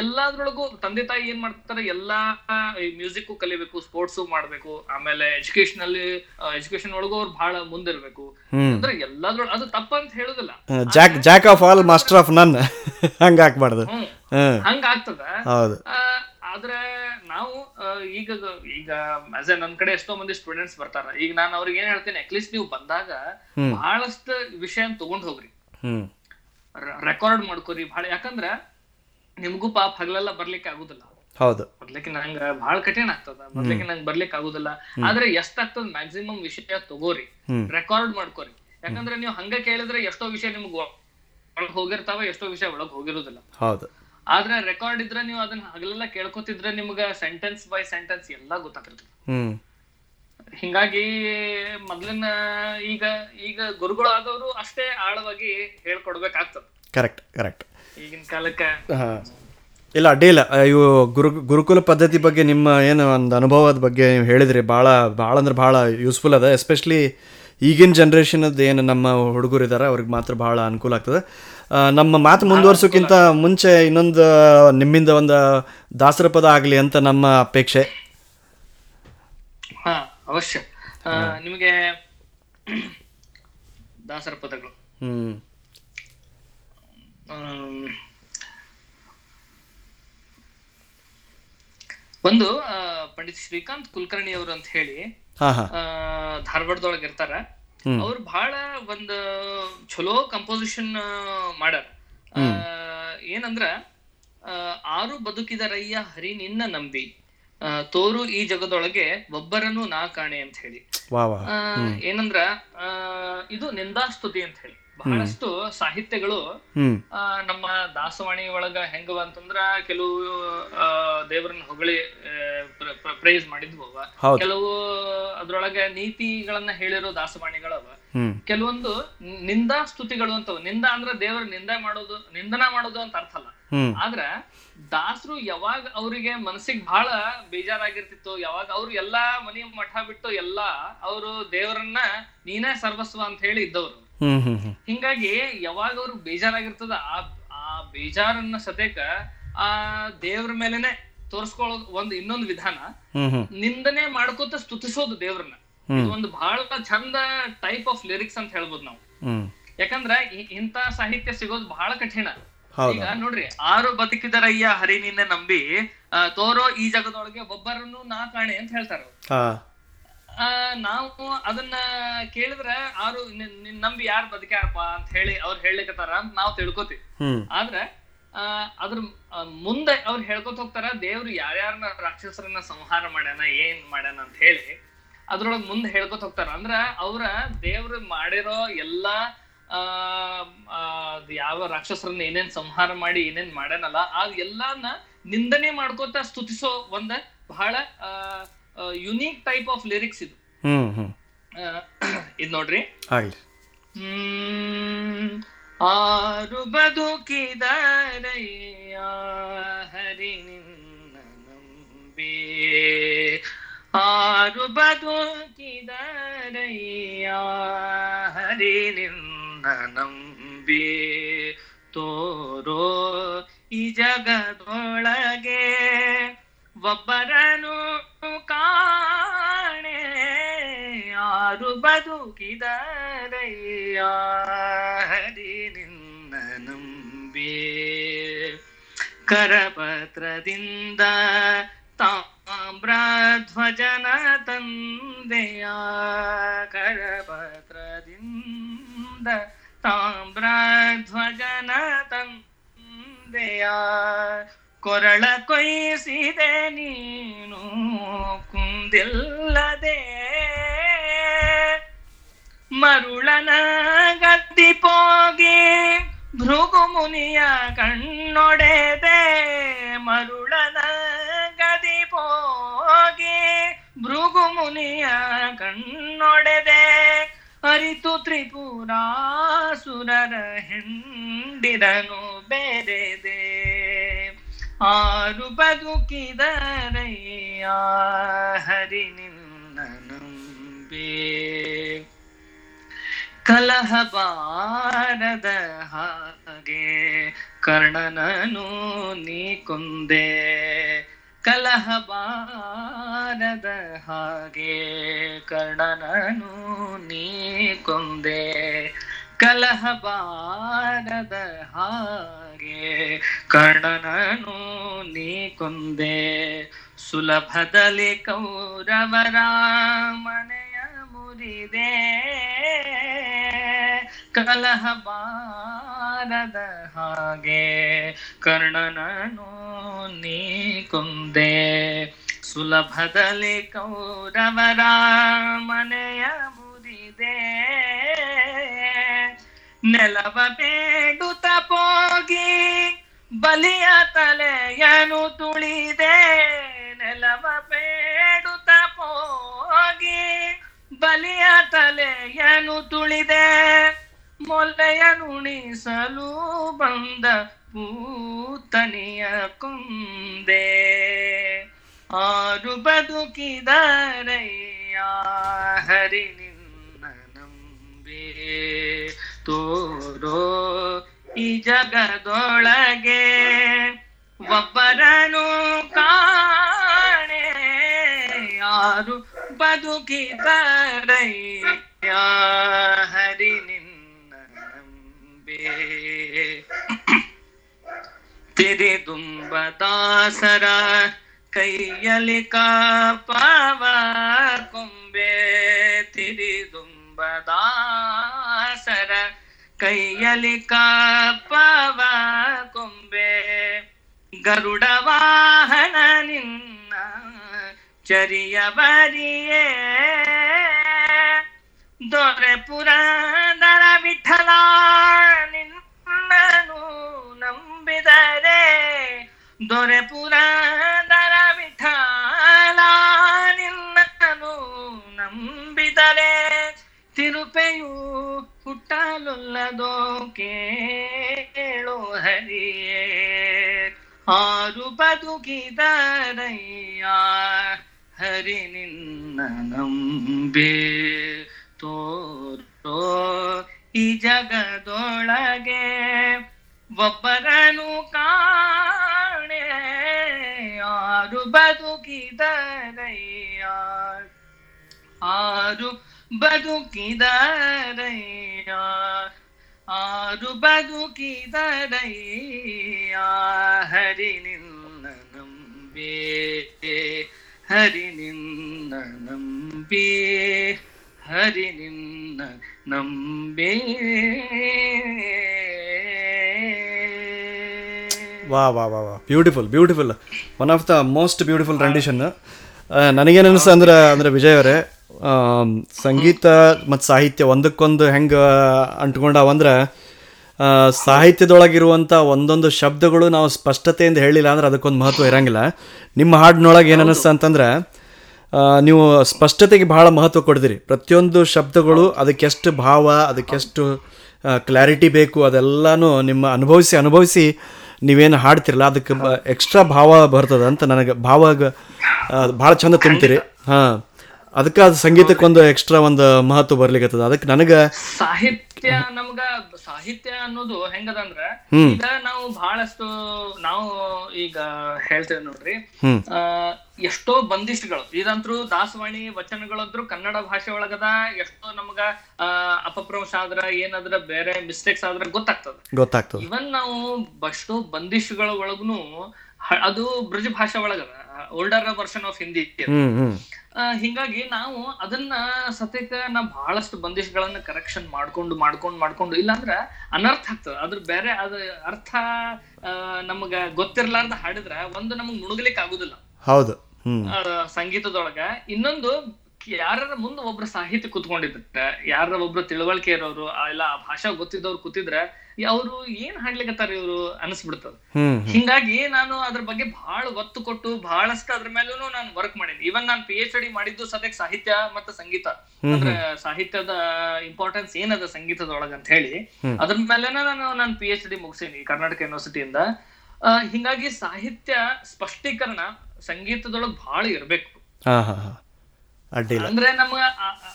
ಎಲ್ಲಾದ್ರೊಳಗು ತಂದೆ ತಾಯಿ ಏನ್ ಮಾಡ್ತಾರೆ ಎಲ್ಲಾ ಮ್ಯೂಸಿಕ್ ಕಲಿಬೇಕು ಸ್ಪೋರ್ಟ್ಸ್ ಮಾಡ್ಬೇಕು ಆಮೇಲೆ ಎಜುಕೇಶನ್ ಎಜುಕೇಶನ್ ಒಳಗೂ ಅವ್ರು ಬಹಳ ಮುಂದಿರ್ಬೇಕು. ಅಂದ್ರೆ ಎಲ್ಲಾದ್ರೊಳಗ ಅದು ತಪ್ಪಂತ ಹೇಳುದಿಲ್ಲ. Jack jack of all master of none ಹಂಗ ಹಾಕ್ಬಾರ್ದು. ಹಂಗ ಆಗ್ತದ. ಆದ್ರೆ ನಾವು ಈಗ ಈಗ ಆಸ್ ಎ ನನ್ ಕಡೆ ಎಷ್ಟೋ ಮಂದಿ ಸ್ಟೂಡೆಂಟ್ಸ್ ಬರ್ತಾರ. ಈಗ ನಾನು ಅವ್ರಿಗೆ ಏನ್ ಹೇಳ್ತೀನಿ ಅಟ್ಲೀಸ್ಟ್ ನೀವು ಬಂದಾಗ ಬಹಳಷ್ಟು ವಿಷಯ ತಗೊಂಡ್ ಹೋಗ್ರಿ. ರೆಕಾರ್ಡ್ ಮಾಡ್ಕೋರಿ ಬಹಳ ಯಾಕಂದ್ರ ನಿಮ್ಗೂ ಪಾಪ ಹಗಲೆಲ್ಲ ಬರ್ಲಿಕ್ಕೆ ಆಗುದಿಲ್ಲ. ಹೌದು. ಬರ್ಲಿಕ್ಕೆ ನಂಗ ಬಹಳ ಕಠಿಣ ಆಗ್ತದ. ಬರ್ಲಿಕ್ಕೆ ನಂಗೆ ಬರ್ಲಿಕ್ಕೆ ಆಗುದಿಲ್ಲ. ಆದ್ರೆ ಎಷ್ಟಾಗ್ತದ ಮ್ಯಾಕ್ಸಿಮಮ್ ವಿಷಯ ತಗೋರಿ. ರೆಕಾರ್ಡ್ ಮಾಡ್ಕೋರಿ. ಯಾಕಂದ್ರೆ ನೀವು ಹಂಗ ಕೇಳಿದ್ರೆ ಎಷ್ಟೋ ವಿಷಯ ನಿಮ್ಗೆ ಒಳಗ್ ಹೋಗಿರ್ತಾವ ಎಷ್ಟೋ ವಿಷಯ ಒಳಗ್ ಹೋಗಿರೋದಿಲ್ಲ. ಹೌದು. ಆದ್ರೆ ರೆಕಾರ್ಡ್ ಇದ್ರೆ ನೀವು ಅದನ್ನ ಹಗಲೆಲ್ಲ ಕೇಳ್ಕೊತಿದ್ರೆ ನಿಮ್ಗೆ ಸೆಂಟೆನ್ಸ್ ಬೈ ಸೆಂಟೆನ್ಸ್ ಎಲ್ಲ ಗೊತ್ತಾಗ್ತಿರ್ತದೆ ಹಿಂಗಾಗಿ ಮೊದ್ಲಿನ ಈಗ ಈಗ ಗುರುಗಳು ಆದವರು ಅಷ್ಟೇ ಆಳವಾಗಿ ಹೇಳ್ಕೊಡ್ಬೇಕಾಗ್ತದೆ. ಕರೆಕ್ಟ್ ಕರೆಕ್ಟ್ ಈಗಿನ ಕಾಲಕ್ಕೆ. ಇಲ್ಲ ಅಡ್ಡಿ ಇಲ್ಲ ಇವು ಗುರು ಗುರುಕುಲ ಪದ್ಧತಿ ಬಗ್ಗೆ ನಿಮ್ಮ ಏನು ಒಂದು ಅನುಭವದ ಬಗ್ಗೆ ನೀವು ಹೇಳಿದ್ರಿ. ಭಾಳ ಭಾಳ ಅಂದ್ರೆ ಭಾಳ ಯೂಸ್ಫುಲ್ ಅದ. ಎಸ್ಪೆಷಲಿ ಈಗಿನ ಜನ್ರೇಷನದ್ದು ಏನು ನಮ್ಮ ಹುಡುಗರು ಇದ್ದಾರೆ ಅವ್ರಿಗೆ ಮಾತ್ರ ಭಾಳ ಅನುಕೂಲ ಆಗ್ತದೆ. ನಮ್ಮ ಮಾತು ಮುಂದುವರ್ಸೋಕ್ಕಿಂತ ಮುಂಚೆ ಇನ್ನೊಂದು ನಿಮ್ಮಿಂದ ಒಂದು ದಾಸರ ಪದ ಆಗಲಿ ಅಂತ ನಮ್ಮ ಅಪೇಕ್ಷೆ. ಹಾ ಅವಶ್ಯ. ನಿಮಗೆ ದಾಸರ ಪದಗಳು. ಹ್ಮ್. ಒಂದು ಪಂಡಿತ್ ಶ್ರೀಕಾಂತ್ ಕುಲಕರ್ಣಿ ಅವರು ಅಂತ ಹೇಳಿ ಧಾರವಾಡದೊಳಗ ಇರ್ತಾರ. ಅವ್ರು ಬಹಳ ಒಂದ್ ಚಲೋ ಕಂಪೋಸಿಷನ್ ಮಾಡ್ಯಾರ. ಆ, ಏನಂದ್ರ ಆರು ಬದುಕಿದ ರಯ್ಯ ಹರಿ ನಿನ್ನ ನಂಬಿ. ತೋರು ಈ ಜಗದೊಳಗೆ ಒಬ್ಬರನ್ನು ನಾ ಕಾಣೆ ಅಂತ ಹೇಳಿ. ಏನಂದ್ರ ಇದು ನಿಂದಾಸ್ತುತಿ ಅಂತ ಹೇಳಿ. ಬಹಳಷ್ಟು ಸಾಹಿತ್ಯಗಳು ನಮ್ಮ ದಾಸವಾಣಿ ಒಳಗ ಹೆಂಗವ ಅಂತಂದ್ರ ಕೆಲವು ದೇವರನ್ನ ಹೊಗಳಿ ಪ್ರೈಸ್ ಮಾಡಿದ್ವು ಅವ. ಕೆಲವು ಅದ್ರೊಳಗೆ ನೀತಿಗಳನ್ನ ಹೇಳಿರೋ ದಾಸವಾಣಿಗಳವ ಕೆಲವೊಂದು ನಿಂದಾ ಸ್ತುತಿಗಳು ಅಂತವು. ನಿಂದ ಅಂದ್ರೆ ದೇವರ ನಿಂದ ಮಾಡೋದು ನಿಂದನ ಮಾಡೋದು ಅಂತ ಅರ್ಥ ಅಲ್ಲ. ಆದ್ರ ದಾಸರು ಯಾವಾಗ ಅವರಿಗೆ ಮನಸ್ಸಿಗೆ ಬಹಳ ಬೇಜಾರಾಗಿರ್ತಿತ್ತು ಯಾವಾಗ ಅವ್ರು ಎಲ್ಲಾ ಮನಿ ಮಠ ಬಿಟ್ಟು ಎಲ್ಲಾ ಅವರು ದೇವರನ್ನ ನೀನೇ ಸರ್ವಸ್ವ ಅಂತ ಹೇಳಿ ಇದ್ದವ್ರು. ಹಿಂಗಾಗಿ ಯಾವಾಗ ಅವ್ರು ಬೇಜಾರಾಗಿರ್ತದ ಆ ಆ ಬೇಜಾರನ್ನ ಸತೇಕ ಆ ದೇವ್ರ ಮೇಲೆನೆ ತೋರ್ಸ್ಕೊಳ್ಳೋದು ಒಂದು ಇನ್ನೊಂದು ವಿಧಾನ. ನಿಂದನೆ ಮಾಡ್ಕೋತ ಸ್ತುತಿಸೋದು ದೇವ್ರನ್ನ. ಇದು ಒಂದು ಬಹಳ ಚಂದ ಟೈಪ್ ಆಫ್ ಲಿರಿಕ್ಸ್ ಅಂತ ಹೇಳ್ಬೋದು ನಾವು. ಯಾಕಂದ್ರ ಇಂತ ಸಾಹಿತ್ಯ ಸಿಗೋದು ಬಹಳ ಕಠಿಣ. ಈಗ ನೋಡ್ರಿ ಆರು ಬದುಕಿದರಯ್ಯ ಹರಿ ನಿನ್ನೆ ನಂಬಿ ತೋರೋ ಈ ಜಗದೊಳಗೆ ಒಬ್ಬರನ್ನು ನಾ ಕಾಣೆ ಅಂತ ಹೇಳ್ತಾರ ನಾವು ಅದನ್ನ ಕೇಳಿದ್ರ ಆರು ನಂಬಿ ಯಾರು ಬದುಕ್ಯಾರಪ್ಪ ಅಂತ ಹೇಳಿ ಅವ್ರು ಹೇಳಿಕತ್ತಾರ ಅಂತ ನಾವು ತಿಳ್ಕೊತೀವಿ. ಆದ್ರೆ ಅದ್ರ ಮುಂದೆ ಅವ್ರು ಹೇಳ್ಕೊತ ಹೋಗ್ತಾರ ದೇವ್ರು ಯಾರ್ಯಾರನ್ನ ರಾಕ್ಷಸರನ್ನ ಸಂಹಾರ ಮಾಡ್ಯಾನ ಏನ್ ಮಾಡ್ಯಾನ ಅಂತ ಹೇಳಿ ಅದ್ರೊಳಗ್ ಮುಂದೆ ಹೇಳ್ಕೊತ ಹೋಗ್ತಾರ. ಅಂದ್ರ ಅವ್ರ ದೇವ್ರ ಮಾಡಿರೋ ಎಲ್ಲಾ ಆ ಯಾವ ರಾಕ್ಷಸರನ್ನ ಏನೇನ್ ಸಂಹಾರ ಮಾಡಿ ಏನೇನ್ ಮಾಡ್ಯಾನಲ್ಲ ಆ ಎಲ್ಲಾನ ನಿಂದನೆ ಮಾಡ್ಕೋತ ಸ್ತುತಿಸೋ ಒಂದ ಬಹಳ ಯುನೀಕ್ ಟೈಪ್ ಆಫ್ ಲಿರಿಕ್ಸ್ ಇದು. ಇದ್ ನೋಡ್ರಿ. ಹ್ಮ್. ಆರು ಬದುಕಿದರಯ್ಯ ಹರಿ ನಿನ್ನ ನಂಬಿ. ಆರು ಬದುಕಿದರಯ್ಯ ಹರಿ ನಿನ್ನ ನಂಬಿ. ತೋರೋ ಈ ಜಗದೊಳಗೆ ಒಬ್ಬರನು ಕಾಣೆ. ಯಾರು ಹರಿ ನಿನ್ನ ನಂಬಿ ಕರಪತ್ರದಿಂದ ತಾಮ್ರಧ್ವಜನ ತಂದೆಯ ಕರಪತ್ರದಿಂದ ತಾಮ್ರಧ್ವಜನ ತಂದೆಯ ಕೊರಳ ಕೊಯ್ಸಿದೆ ನೀನು ಕುಂದಿಲ್ಲದೆ ಮರುಳನ ಗದ್ದಿ ಪೋಗಿ ಭೃಗು ಮುನಿಯ ಕಣ್ಣೊಡೆದೆ ಮರುಳನ ಗದಿ ಪೋಗಿ ಭೃಗು ಮುನಿಯ ಕಣ್ಣೊಡೆದೆ ಅರಿತು ತ್ರಿಪುರಾಸುರರ ಹೆಂಡಿರನು ಬೇರೆದೆ ಆರು ಬದುಕಿದರಯ್ಯ ಹರಿ ನಿನ್ನ ನಂಬಿ. ಕಲಹ ಬಾರದ ಹಾಗೆ ಕರ್ಣನನು ನೀ ಕೊಂದೆ. ಕಲಹ ಬಾರದ ಹಾಗೆ ಕರ್ಣನನು ನೀ ಕೊಂದೆ. ಕಲಹ ಬಾರದ ಹಾಗೆ ಕರ್ಣನನು ನೀ ಕೊಂದೆ. ಸುಲಭದಲ್ಲಿ ಕೌರವರ ಮನೆಯ ಮುರಿದೆ. ಕಲಹ ಬಾರದ ಹಾಗೆ ಕರ್ಣನನು ನೀ ಕುಂದೆ. ಸುಲಭದಲ್ಲಿ ಕೌರವರ ಮನೆಯ ಮುರಿದೆ. ನೆಲವ ಬೇಡುತ್ತ ತಪೋಗಿ ಬಲಿಯ ತಲೆಯನು ತುಳಿದೆ. ನೆಲವ ಬೇಡುತ್ತ ತಪೋಗಿ ಬಲಿಯ ತಲೆಯನು ತುಳಿದೆ. ಮೊಲೆಯ ನುಣಿಸಲು ಬಂದ ಪೂತನಿಯ ಕುಂದೆ. ಆರು ಬದುಕಿದರಯ್ಯ, ಹರಿ ನಿನ್ನ ನಂಬಿ. ತೋರೋ ಈ ಜಗದೊಳಗೆ ಒಬ್ಬರನು ಕಾಣೆ. ಯಾರು ಬದುಕಿದರಯ್ಯ, ಹರಿ ನಂಬೆ ತಿರಿದುಂಬ ದಾಸರ ಕೈಯಲ್ಲಿ ಕಾಪವ ಕೊಂಬೆ ತಿರಿದುಂಬ ದಾಸರ ಕೈಯಲ್ಲಿ ಕಾಪವ ಕೊಂಬೆ ಗರುಡ ವಾಹನ ನಿನ್ನ ಚರಿಯ ಬರಿಯೇ ದೊರೆ ಪುರಂದರ ವಿಠಲ ನಿನ್ನನು ನಂಬಿದರೆ, ದೊರೆ ಪುರಂದರ ವಿಠಲ ನಿನ್ನನು ನಂಬಿದರೆ, ತಿರುಪೆಯು ಹುಟ್ಟಲುಲ್ಲದೋ ಕೇಳು ಹರಿಯೇ. ಆರು ಬದುಕಿದರಯ್ಯ, ಹರಿ ನಿನ್ನ ನಂಬೆ. ತೋರೋ ಈ ಜಗದೊಳಗೆ ಒಬ್ಬರನು ಕಾಣೆ. ಆರು ಬದುಕಿದರಯ್ಯ ಆರು ಬದುಕಿದರಯ್ಯ ಆರು ಬದುಕಿದರಯ್ಯ ಹರಿ ನಿನ್ನ ನಂಬಿ. ಹರಿ ನಿನ್ನ ನಂಬಿ. ಹರಿ ನಿನ್ನ ನಂಬಿ. ವಾ ವಾ ವಾ ವಾ. Beautiful beautiful one of the most beautiful rendition ನನಗೇನು ಅನಿಸ್ತು ಅಂದ್ರೆ ಅಂದ್ರೆ ವಿಜಯ್ ಅವರೇ ಸಂಗೀತ ಮತ್ತು ಸಾಹಿತ್ಯ ಒಂದಕ್ಕೊಂದು ಹೆಂಗೆ ಅಂಟ್ಕೊಂಡಾವಂದ್ರೆ ಸಾಹಿತ್ಯದೊಳಗಿರುವಂಥ ಒಂದೊಂದು ಶಬ್ದಗಳು ನಾವು ಸ್ಪಷ್ಟತೆಯಿಂದ ಹೇಳಿಲ್ಲ ಅಂದ್ರೆ ಅದಕ್ಕೊಂದು ಮಹತ್ವ ಇರಂಗಿಲ್ಲ. ನಿಮ್ಮ ಹಾಡಿನೊಳಗೆ ಏನು ಅಂತಂದ್ರೆ ನೀವು ಸ್ಪಷ್ಟತೆಗೆ ಬಹಳ ಮಹತ್ವ ಕೊಡ್ತೀರಿ ಪ್ರತಿಯೊಂದು ಶಬ್ದಗಳು ಅದಕ್ಕೆಷ್ಟು ಭಾವ, ಅದಕ್ಕೆಷ್ಟು ಕ್ಲಾರಿಟಿ ಬೇಕು, ಅದೆಲ್ಲನೂ ನಿಮ್ಮ ಅನುಭವಿಸಿ ಅನುಭವಿಸಿ ನೀವೇನು ಹಾಡ್ತಿರಲ್ಲ, ಅದಕ್ಕೆ ಎಕ್ಸ್ಟ್ರಾ ಭಾವ ಬರ್ತದೆ ಅಂತ ನನಗೆ ಭಾವ ಭಾಳ ಚಂದ ತುಂಬ್ತೀರಿ. ಹಾಂ. ಅದಕ್ಕೆ ಅದು ಸಂಗೀತಕ್ಕೊಂದು ಎಕ್ಸ್ಟ್ರಾ ಒಂದು ಮಹತ್ವ ಬರ್ಲಿಕ್ಕತ್ತದ ಅದಕ್ಕೆ ನನಗೆ ಸಾಹಿತ್ಯ ನಮ್ಗ ಸಾಹಿತ್ಯ ಅನ್ನೋದು ಹೆಂಗದಂದ್ರ ಈಗ ನಾವು ಬಹಳಷ್ಟು ನಾವು ಈಗ ಹೇಳ್ತೇವೆ ನೋಡ್ರಿ. ಎಷ್ಟೋ ಬಂದಿಷ್ಟ್ಗಳು ಇದಂತ್ರು ದಾಸವಾಣಿ ವಚನಗಳಂತ್ರು ಕನ್ನಡ ಭಾಷೆ ಒಳಗದ ಎಷ್ಟೋ ನಮ್ಗ ಆ, ಅಪಭ್ರಂಶ ಆದ್ರ ಏನಾದ್ರ ಬೇರೆ ಮಿಸ್ಟೇಕ್ಸ್ ಆದ್ರ ಗೊತ್ತಾಗ್ತದ. ಗೊತ್ತಾಗ್ತದ. ಇವನ್ ನಾವು ಎಷ್ಟೋ ಬಂದಿಷ್ಗಳ ಒಳಗುನು ಅದು ಬ್ರಜ ಭಾಷೆ ಒಳಗದ ಓಲ್ಡರ್ ವರ್ಷನ್ ಆಫ್ ಹಿಂದಿ ಹಿಂಗಾಗಿ ನಾವು ಅದನ್ನ ಸತ್ಯಕ್ಕ ನಾ ಬಹಳಷ್ಟು ಬಂದಿಷ್ಗಳನ್ನ ಕರೆಕ್ಷನ್ ಮಾಡ್ಕೊಂಡು ಮಾಡ್ಕೊಂಡು ಮಾಡ್ಕೊಂಡು ಇಲ್ಲಾಂದ್ರ ಅನರ್ಥ ಆಗ್ತದ. ಅದ್ರ ಬೇರೆ ಅದ ಅರ್ಥ ನಮಗ ಗೊತ್ತಿರ್ಲಾರ್ದ ಹಾಡಿದ್ರ ಒಂದು ನಮಗ್ ಮುಣುಗ್ಲಿಕ್ ಆಗುದಿಲ್ಲ. ಹೌದು. ಸಂಗೀತದೊಳಗ. ಇನ್ನೊಂದು ಯಾರ ಮುಂದೆ ಒಬ್ರ ಸಾಹಿತ್ಯ ಕುತ್ಕೊಂಡಿದ್ದೆ ಯಾರ ಒಬ್ರು ತಿಳುವಳಿಕೆ ಇರೋರು ಆ, ಇಲ್ಲ ಆ ಭಾಷಾ ಗೊತ್ತಿದ್ದವ್ರು ಕೂತಿದ್ರೆ ಅವರು ಏನ್ ಹಾಡ್ಲಿಕ್ಕತ್ತಾರ ಇವ್ರು ಅನಿಸ್ಬಿಡ್ತದ. ಹಿಂಗಾಗಿ ನಾನು ಅದ್ರ ಬಗ್ಗೆ ಬಹಳ ಒತ್ತು ಕೊಟ್ಟು ಬಹಳಷ್ಟು ಅದ್ರ ಮೇಲೂ ನಾನು ವರ್ಕ್ ಮಾಡೀನಿ. ಇವನ್ ನಾನು ಪಿ ಎಚ್ ಡಿ ಮಾಡಿದ್ದು ಸದ್ಯಕ್ ಸಾಹಿತ್ಯ ಮತ್ತೆ ಸಂಗೀತ. ಅಂದ್ರೆ ಸಾಹಿತ್ಯದ ಇಂಪಾರ್ಟೆನ್ಸ್ ಏನದ ಸಂಗೀತದೊಳಗ ಅಂತ ಹೇಳಿ ಅದ್ರ ಮೇಲೆನ ನಾನು ನಾನು ಪಿ ಎಚ್ ಡಿ ಮುಗಿಸೀನಿ ಕರ್ನಾಟಕ ಯೂನಿವರ್ಸಿಟಿಯಿಂದ ಹಿಂಗಾಗಿ ಸಾಹಿತ್ಯ ಸ್ಪಷ್ಟೀಕರಣ ಸಂಗೀತದೊಳಗೆ ಬಹಳ ಇರ್ಬೇಕು. ಹಾಂ ಅಡ್ಡಿಲ್ಲ ಅಂದ್ರೆ ನಮ್ಗ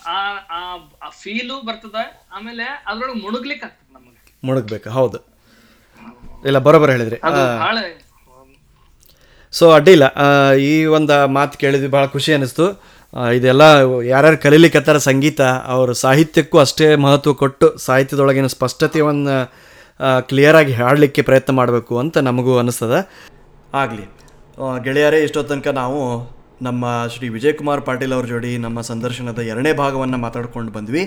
ಆ- ಫೀಲು ಬರ್ತದ ಆಮೇಲೆ ಅದ್ರೊಳಗೆ ಮುಳುಗ್ಲಿಕ್ಕೆ ಆಗ್ತದೆ ನಮಗೆ. ಮುಳುಗ್ಬೇಕು ಹೌದು. ಇಲ್ಲ ಬರೋಬ್ಬರ ಹೇಳಿದ್ರಿ. ಸೊ ಅಡ್ಡಿಲ್ಲ ಆ, ಈ ಒಂದು ಮಾತು ಕೇಳಿದ್ವಿ ಭಾಳ ಖುಷಿ ಅನ್ನಿಸ್ತು ಆ, ಇದೆಲ್ಲ ಯಾರ್ಯಾರು ಕಲೀಲಿಕ್ಕತ್ತಾರ ಸಂಗೀತ ಅವರು ಸಾಹಿತ್ಯಕ್ಕೂ ಅಷ್ಟೇ ಮಹತ್ವ ಕೊಟ್ಟು ಸಾಹಿತ್ಯದೊಳಗಿನ ಸ್ಪಷ್ಟತೆಯನ್ನು ಕ್ಲಿಯರಾಗಿ ಹಾಡಲಿಕ್ಕೆ ಪ್ರಯತ್ನ ಮಾಡಬೇಕು ಅಂತ ನಮಗೂ ಅನಿಸ್ತದೆ. ಆಗಲಿ. ಗೆಳೆಯರೇ ಇಷ್ಟೋ ತನಕ ನಾವು ನಮ್ಮ ಶ್ರೀ ವಿಜಯಕುಮಾರ್ ಪಾಟೀಲ್ ಅವ್ರ ಜೋಡಿ ನಮ್ಮ ಸಂದರ್ಶನದ ಎರಡನೇ ಭಾಗವನ್ನು ಮಾತಾಡ್ಕೊಂಡು ಬಂದ್ವಿ.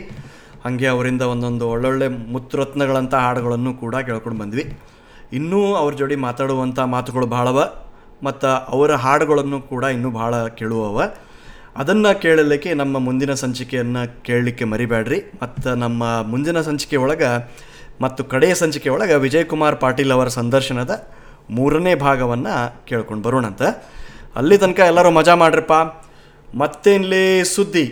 ಹಾಗೆ ಅವರಿಂದ ಒಂದೊಂದು ಒಳ್ಳೊಳ್ಳೆ ಮುತ್ತುರತ್ನಗಳಂಥ ಹಾಡುಗಳನ್ನು ಕೂಡ ಕೇಳ್ಕೊಂಡು ಬಂದ್ವಿ. ಇನ್ನೂ ಅವ್ರ ಜೋಡಿ ಮಾತಾಡುವಂಥ ಮಾತುಗಳು ಭಾಳವ, ಮತ್ತು ಅವರ ಹಾಡುಗಳನ್ನು ಕೂಡ ಇನ್ನೂ ಭಾಳ ಕೇಳುವವ. ಅದನ್ನು ಕೇಳಲಿಕ್ಕೆ ನಮ್ಮ ಮುಂದಿನ ಸಂಚಿಕೆಯನ್ನು ಕೇಳಲಿಕ್ಕೆ ಮರಿಬೇಡ್ರಿ ಮತ್ತು ನಮ್ಮ ಮುಂದಿನ ಸಂಚಿಕೆ ಒಳಗೆ ಮತ್ತು ಕಡೆಯ ಸಂಚಿಕೆ ಒಳಗೆ ವಿಜಯಕುಮಾರ್ ಪಾಟೀಲ್ ಅವರ ಸಂದರ್ಶನದ ಮೂರನೇ ಭಾಗವನ್ನು ಕೇಳ್ಕೊಂಡು ಬರೋಣಂತ. ಅಲ್ಲಿ ತನಕ ಎಲ್ಲರೂ ಮಜಾ ಮಾಡ್ರಪ್ಪ. ಮತ್ತೇನ್ಲಿ ಸುದ್ದಿ?